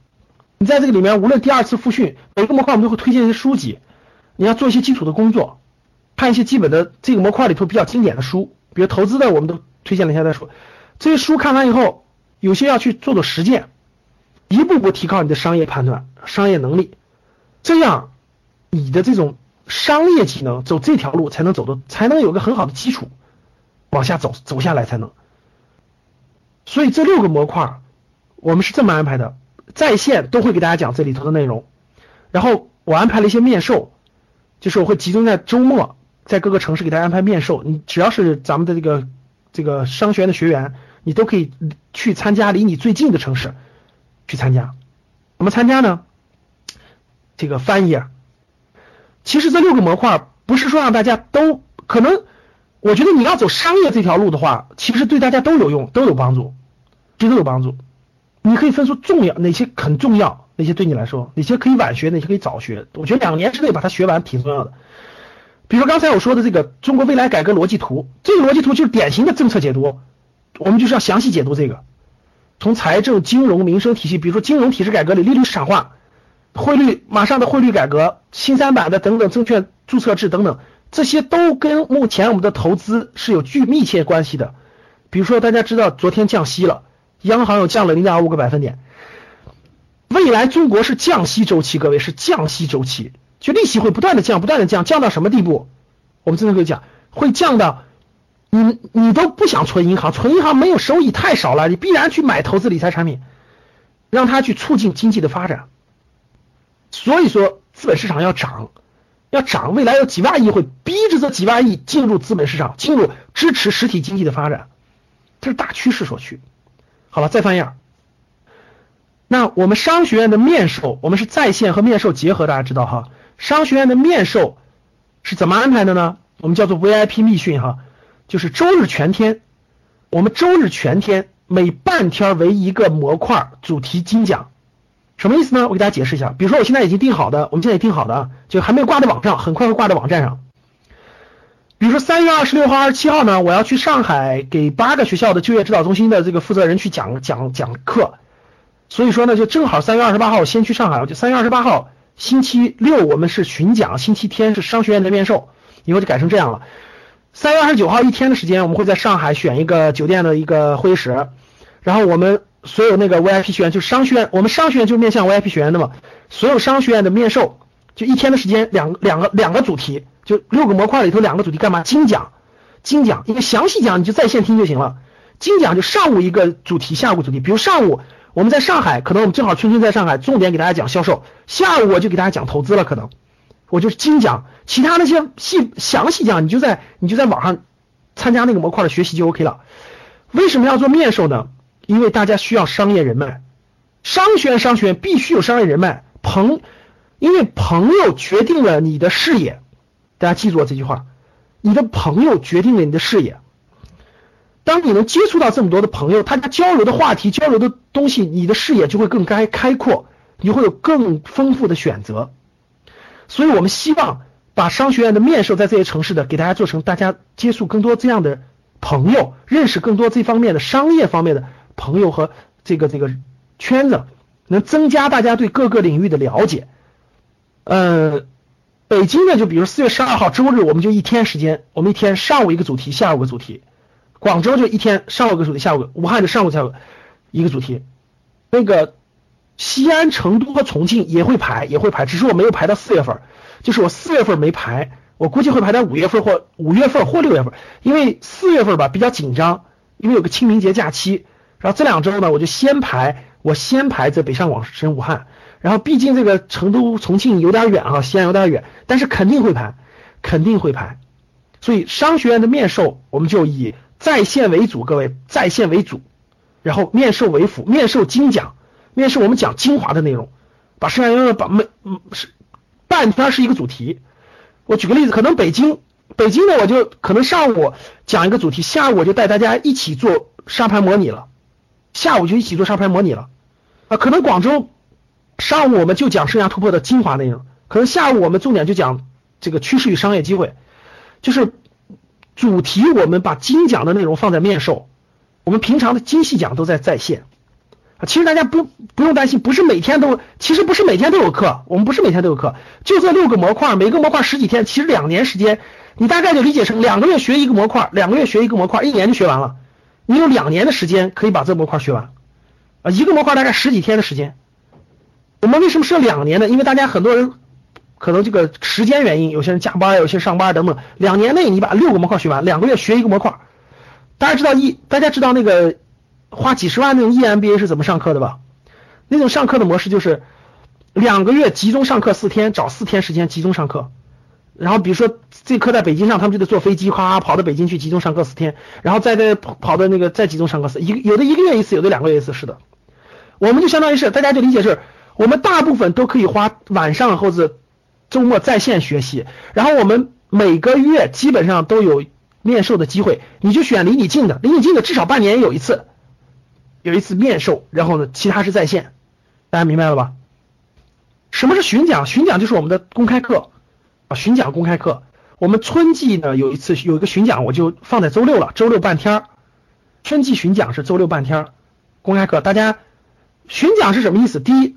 [SPEAKER 2] 你在这个里面，无论第二次复训，每个模块我们都会推荐一些书籍，你要做一些基础的工作，看一些基本的这个模块里头比较经典的书，比如投资的，我们都推荐了一下再说。这些书看完以后，有些要去做做实践，一步步提高你的商业判断、商业能力，这样你的这种商业技能走这条路才能走的，才能有个很好的基础，往下走走下来才能。所以这六个模块，我们是这么安排的，在线都会给大家讲这里头的内容，然后我安排了一些面授，就是我会集中在周末，在各个城市给大家安排面授，你只要是咱们的这个这个商学院的学员，你都可以去参加离你最近的城市去参加，怎么参加呢？这个翻译，啊其实这六个模块不是说让大家都可能。我觉得你要走商业这条路的话，其实对大家都有用，都有帮助，这都有帮助。你可以分出重要哪些很重要，那些对你来说，哪些可以晚学，哪些可以早学。我觉得两年之内把它学完挺重要的。比如说刚才我说的这个中国未来改革逻辑图，这个逻辑图就是典型的政策解读，我们就是要详细解读这个，从财政、金融、民生体系，比如说金融体制改革里利率市场化、汇率马上的汇率改革、新三板的等等证券注册制等等。这些都跟目前我们的投资是有巨密切关系的。比如说，大家知道昨天降息了，央行又降了零点二五个百分点。未来中国是降息周期，各位是降息周期，就利息会不断的降，不断的降，降到什么地步？我们经常会讲，会降到你你都不想存银行，存银行没有收益太少了，你必然去买投资理财产品，让它去促进经济的发展。所以说资本市场要涨，要涨，未来有几万亿会逼着这几万亿进入资本市场，进入支持实体经济的发展，这是大趋势所趋。好了，再翻页。那我们商学院的面授，我们是在线和面授结合，大家知道哈。商学院的面授是怎么安排的呢？我们叫做 VIP 密训哈，就是周日全天，我们周日全天每半天为一个模块主题精讲，什么意思呢？我给大家解释一下。比如说我现在已经定好的，我们现在定好的，就还没有挂在网上，很快会挂在网站上。比如说三月二十六号、二十七号呢，我要去上海给八个学校的就业指导中心的这个负责人去讲讲讲课。所以说呢，就正好三月二十八号先去上海，就三月二十八号星期六我们是巡讲，星期天是商学院的面授，以后就改成这样了。三月二十九号一天的时间，我们会在上海选一个酒店的一个会议室，然后我们所有那个 VIP 学员，就商学院，我们商学院就面向 VIP 学员的嘛，所有商学院的面授，就一天的时间，两两个两个主题，就六个模块里头两个主题干嘛？精讲，精讲，一个详细讲你就在线听就行了。精讲就上午一个主题，下午主题，比如上午。我们在上海，可能我们正好春春在上海，重点给大家讲销售。下午我就给大家讲投资了，可能我就精讲，其他那些细详细讲，你就在你就在网上参加那个模块的学习就 OK 了。为什么要做面授呢？因为大家需要商业人脉，商学院商学院必须有商业人脉，朋，因为朋友决定了你的视野。大家记住我这句话，你的朋友决定了你的视野。当你能接触到这么多的朋友，大家交流的话题、交流的东西，你的视野就会更开开阔，你会有更丰富的选择。所以我们希望把商学院的面授在这些城市的，给大家做成大家接触更多这样的朋友，认识更多这方面的商业方面的朋友和这个这个圈子，能增加大家对各个领域的了解。呃，北京呢，就比如四月十二号周日，我们就一天时间，我们一天上午一个主题，下午一个主题。广州就一天上午个主题，下午个武汉就上午下午一个主题。那个西安、成都和重庆也会排，也会排，只是我没有排到四月份，就是我四月份没排，我估计会排在五月份或五月份或六月份，因为四月份吧比较紧张，因为有个清明节假期。然后这两周呢，我就先排，我先排在北上广深武汉。然后毕竟这个成都、重庆有点远啊，西安有点远，但是肯定会排，肯定会排。所以商学院的面授，我们就以。在线为主，各位在线为主，然后面授为辅，面授精讲，面授我们讲精华的内容，把剩下的把每是半天是一个主题。我举个例子，可能北京北京呢，我就可能上午讲一个主题，下午我就带大家一起做沙盘模拟了，下午就一起做沙盘模拟了啊。可能广州上午我们就讲生涯突破的精华内容，可能下午我们重点就讲这个趋势与商业机会，就是。主题我们把精讲的内容放在面授，我们平常的精细讲都在在线啊。其实大家不不用担心，不是每天都，其实不是每天都有课，我们不是每天都有课，就这六个模块，每个模块十几天，其实两年时间，你大概就理解成两个月学一个模块，两个月学一个模块，一年就学完了。你有两年的时间可以把这模块学完啊，一个模块大概十几天的时间。我们为什么设两年呢？因为大家很多人。可能这个时间原因，有些人加班，有些上班等等。两年内你把六个模块学完，两个月学一个模块。大家知道一，大家知道那个花几十万那种 EMBA 是怎么上课的吧？那种上课的模式就是两个月集中上课四天，找四天时间集中上课。然后比如说这课在北京上，他们就得坐飞机，哗跑到北京去集中上课四天，然后再再跑跑到那个再集中上课四，一有的一个月一次，有的两个月一次，是的。我们就相当于是大家就理解是，我们大部分都可以花晚上或者。周末在线学习，然后我们每个月基本上都有面授的机会，你就选离你近的，离你近的至少半年有一次，有一次面授，然后呢，其他是在线，大家明白了吧？什么是巡讲？巡讲就是我们的公开课啊，巡讲公开课。我们春季呢有一次有一个巡讲，我就放在周六了，周六半天儿。春季巡讲是周六半天儿公开课，大家巡讲是什么意思？第一。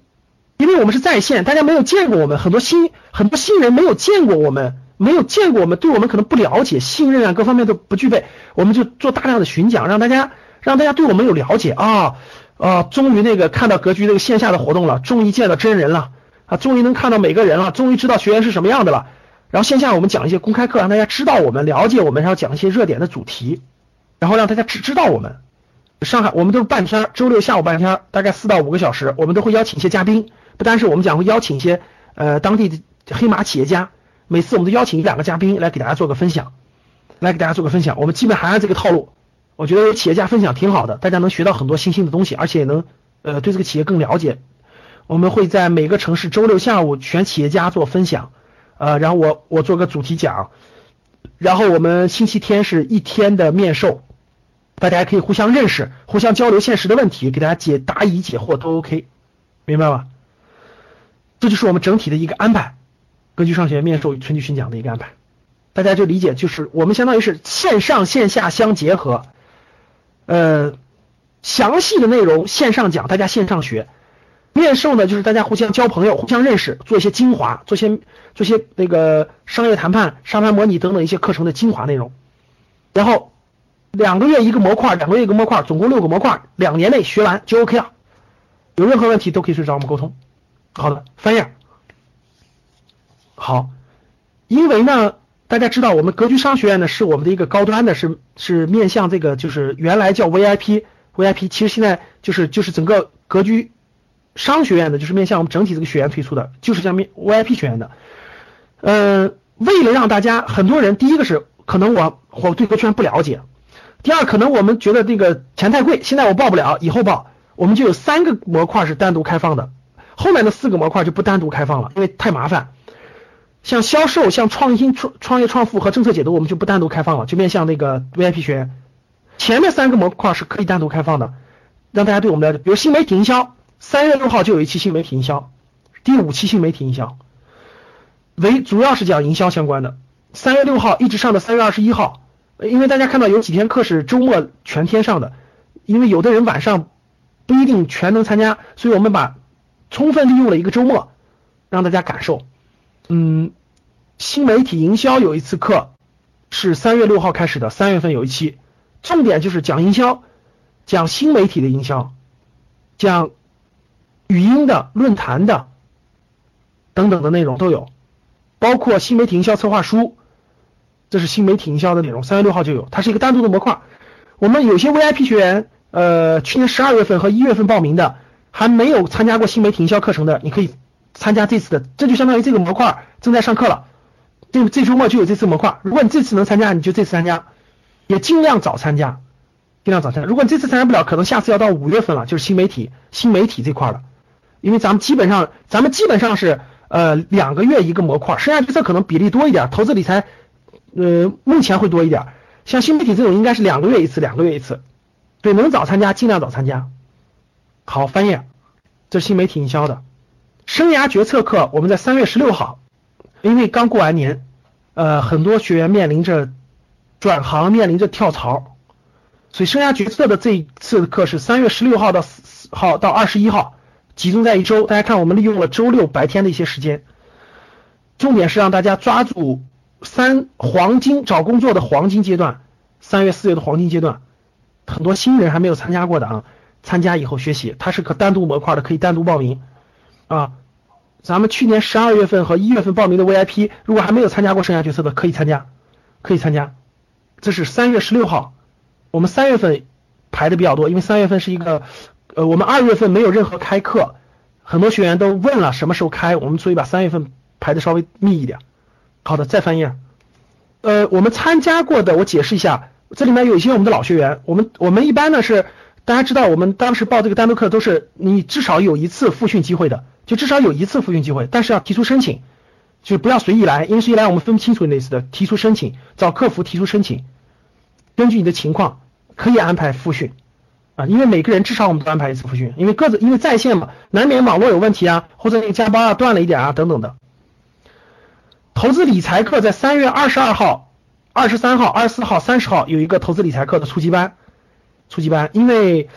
[SPEAKER 2] 因为我们是在线，大家没有见过我们，很多新很多新人没有见过我们，没有见过我们，对我们可能不了解，信任啊各方面都不具备，我们就做大量的巡讲，让大家让大家对我们有了解啊啊，终于那个看到格局那个线下的活动了，终于见到真人了啊，终于能看到每个人了，终于知道学员是什么样的了。然后线下我们讲一些公开课，让大家知道我们，了解我们，然后讲一些热点的主题，然后让大家知知道我们。上海我们都是半天，周六下午半天，大概四到五个小时，我们都会邀请一些嘉宾。不单是我们讲会邀请一些呃当地的黑马企业家，每次我们都邀请一两个嘉宾来给大家做个分享，来给大家做个分享。我们基本还按这个套路，我觉得企业家分享挺好的，大家能学到很多新兴的东西，而且也能呃对这个企业更了解。我们会在每个城市周六下午选企业家做分享，呃，然后我我做个主题讲，然后我们星期天是一天的面授，大家可以互相认识，互相交流现实的问题，给大家解答疑解惑都 OK，明白吗？这就是我们整体的一个安排，格局上学面授与春季巡讲的一个安排，大家就理解就是我们相当于是线上线下相结合，呃，详细的内容线上讲，大家线上学。面授呢，就是大家互相交朋友、互相认识，做一些精华，做些做些那个商业谈判、沙盘模拟等等一些课程的精华内容。然后两个月一个模块，两个月一个模块，总共六个模块，两年内学完就 OK 了。有任何问题都可以去找我们沟通。好的，翻页。好，因为呢，大家知道我们格局商学院呢是我们的一个高端的，是是面向这个就是原来叫 VIP，VIP 其实现在就是就是整个格局。商学院的，就是面向我们整体这个学员推出的，就是像面 VIP 学员的。呃，为了让大家很多人，第一个是可能我我对格圈不了解，第二可能我们觉得这个钱太贵，现在我报不了，以后报，我们就有三个模块是单独开放的，后面的四个模块就不单独开放了，因为太麻烦。像销售、像创新创创业创富和政策解读，我们就不单独开放了，就面向那个 VIP 学员。前面三个模块是可以单独开放的，让大家对我们了解，比如新媒体营销。三月六号就有一期新媒体营销，第五期新媒体营销，为主要是讲营销相关的。三月六号一直上到三月二十一号，因为大家看到有几天课是周末全天上的，因为有的人晚上不一定全能参加，所以我们把充分利用了一个周末，让大家感受。嗯，新媒体营销有一次课是三月六号开始的，三月份有一期，重点就是讲营销，讲新媒体的营销，讲。语音的、论坛的等等的内容都有，包括新媒体营销策划书，这是新媒体营销的内容。三月六号就有，它是一个单独的模块。我们有些 VIP 学员，呃，去年十二月份和一月份报名的，还没有参加过新媒体营销课程的，你可以参加这次的，这就相当于这个模块正在上课了。这这周末就有这次模块，如果你这次能参加，你就这次参加，也尽量早参加，尽量早参加。如果你这次参加不了，可能下次要到五月份了，就是新媒体新媒体这块了。因为咱们基本上，咱们基本上是呃两个月一个模块，剩下决策可能比例多一点，投资理财呃目前会多一点，像新媒体这种应该是两个月一次，两个月一次，对，能早参加尽量早参加。好，翻页，这是新媒体营销的。生涯决策课，我们在三月十六号，因为刚过完年，呃很多学员面临着转行，面临着跳槽，所以生涯决策的这一次的课是三月十六号到四号到二十一号。集中在一周，大家看，我们利用了周六白天的一些时间，重点是让大家抓住三黄金找工作的黄金阶段，三月四月的黄金阶段，很多新人还没有参加过的啊，参加以后学习，它是可单独模块的，可以单独报名啊。咱们去年十二月份和一月份报名的 VIP，如果还没有参加过生涯决策的，可以参加，可以参加。这是三月十六号，我们三月份排的比较多，因为三月份是一个。呃，我们二月份没有任何开课，很多学员都问了什么时候开，我们所以把三月份排的稍微密一点。好的，再翻页。呃，我们参加过的，我解释一下，这里面有一些我们的老学员，我们我们一般呢是，大家知道我们当时报这个单独课都是你至少有一次复训机会的，就至少有一次复训机会，但是要提出申请，就不要随意来，因为随意来我们分不清楚那次的，提出申请，找客服提出申请，根据你的情况可以安排复训。啊，因为每个人至少我们都安排一次复训，因为各自因为在线嘛，难免网络有问题啊，或者那个加班啊断了一点啊等等的。投资理财课在三月二十二号、二十三号、二十四号、三十号有一个投资理财课的初级班，初级班，因为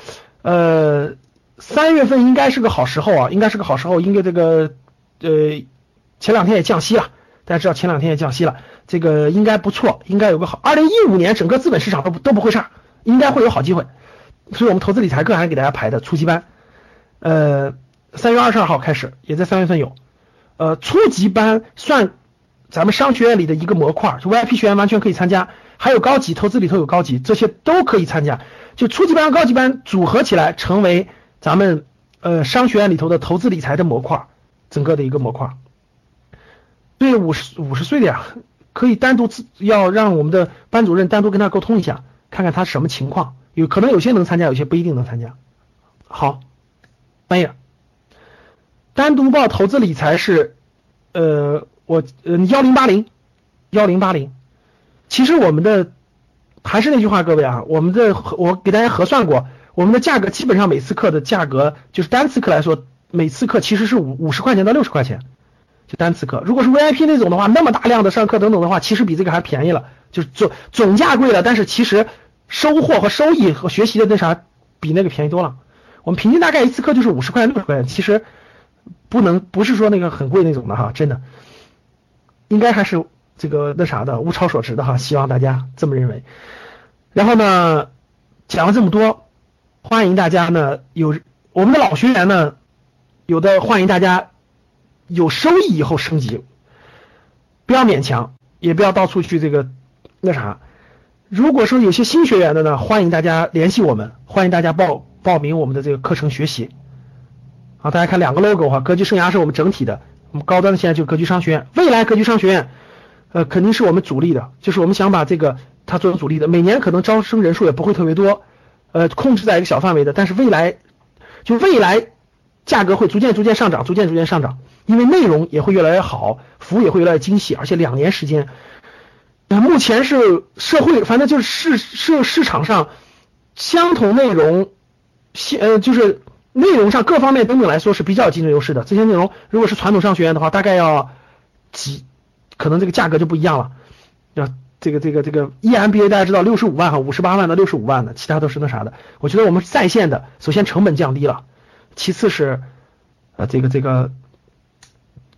[SPEAKER 2] 呃三月份应该是个好时候啊，应该是个好时候，因为这个呃前两天也降息了，大家知道前两天也降息了，这个应该不错，应该有个好，二零一五年整个资本市场都都不会差，应该会有好机会。所以我们投资理财课还给大家排的初级班，呃，三月二十二号开始，也在三月份有，呃，初级班算咱们商学院里的一个模块，就 VIP 学员完全可以参加，还有高级投资里头有高级，这些都可以参加，就初级班和高级班组合起来成为咱们呃商学院里头的投资理财的模块，整个的一个模块，对，五十五十岁的呀，可以单独自要让我们的班主任单独跟他沟通一下，看看他什么情况，有可能有些能参加，有些不一定能参加。好，半夜，单独报投资理财是，呃，我呃幺零八零幺零八零，其实我们的还是那句话，各位啊，我们的我给大家核算过，我们的价格基本上每次课的价格就是单次课来说，每次课其实是五五十块钱到六十块钱。就单次课，如果是 VIP 那种的话，那么大量的上课等等的话，其实比这个还便宜了，就是总总价贵了，但是其实收获和收益和学习的那啥比那个便宜多了。我们平均大概一次课就是五十块钱六十块钱，其实不能不是说那个很贵那种的哈，真的应该还是这个那啥的物超所值的哈，希望大家这么认为。然后呢，讲了这么多，欢迎大家呢有我们的老学员呢，有的欢迎大家。有收益以后升级，不要勉强，也不要到处去这个那啥。如果说有些新学员的呢，欢迎大家联系我们，欢迎大家报报名我们的这个课程学习。好，大家看两个 logo 哈，格局生涯是我们整体的，我们高端的现在就格局商学院，未来格局商学院呃肯定是我们主力的，就是我们想把这个它做成主力的，每年可能招生人数也不会特别多，呃控制在一个小范围的，但是未来就未来价格会逐渐逐渐上涨，逐渐逐渐上涨。因为内容也会越来越好，服务也会越来越精细，而且两年时间，目前是社会，反正就是市市市场上相同内容，现呃就是内容上各方面等等来说是比较有竞争优势的。这些内容如果是传统商学院的话，大概要几，可能这个价格就不一样了。要这个这个这个 EMBA 大家知道六十五万哈，五十八万到六十五万的，其他都是那啥的。我觉得我们在线的，首先成本降低了，其次是呃这个这个。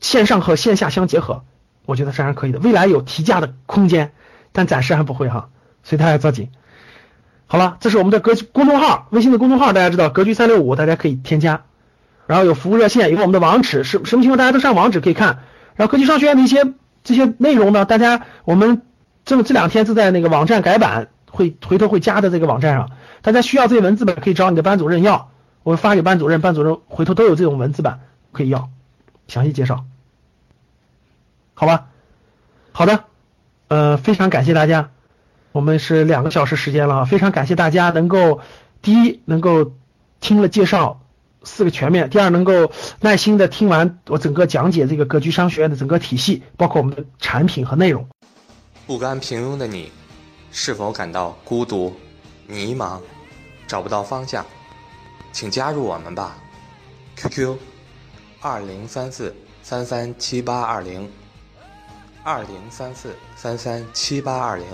[SPEAKER 2] 线上和线下相结合，我觉得这还可以的。未来有提价的空间，但暂时还不会哈，所以大家抓紧。好了，这是我们的格局公众号，微信的公众号大家知道，格局三六五，大家可以添加。然后有服务热线，有我们的网址，是什么情况大家都上网址可以看。然后格局商学院的一些这些内容呢，大家我们这这两天正在那个网站改版，会回头会加的这个网站上，大家需要这些文字版可以找你的班主任要，我发给班主任，班主任回头都有这种文字版可以要，详细介绍。好吧，好的，呃，非常感谢大家，我们是两个小时时间了啊，非常感谢大家能够第一能够听了介绍四个全面，第二能够耐心的听完我整个讲解这个格局商学院的整个体系，包括我们的产品和内容。
[SPEAKER 1] 不甘平庸的你，是否感到孤独、迷茫、找不到方向？请加入我们吧，QQ：二零三四三三七八二零。二零三四三三七八二零。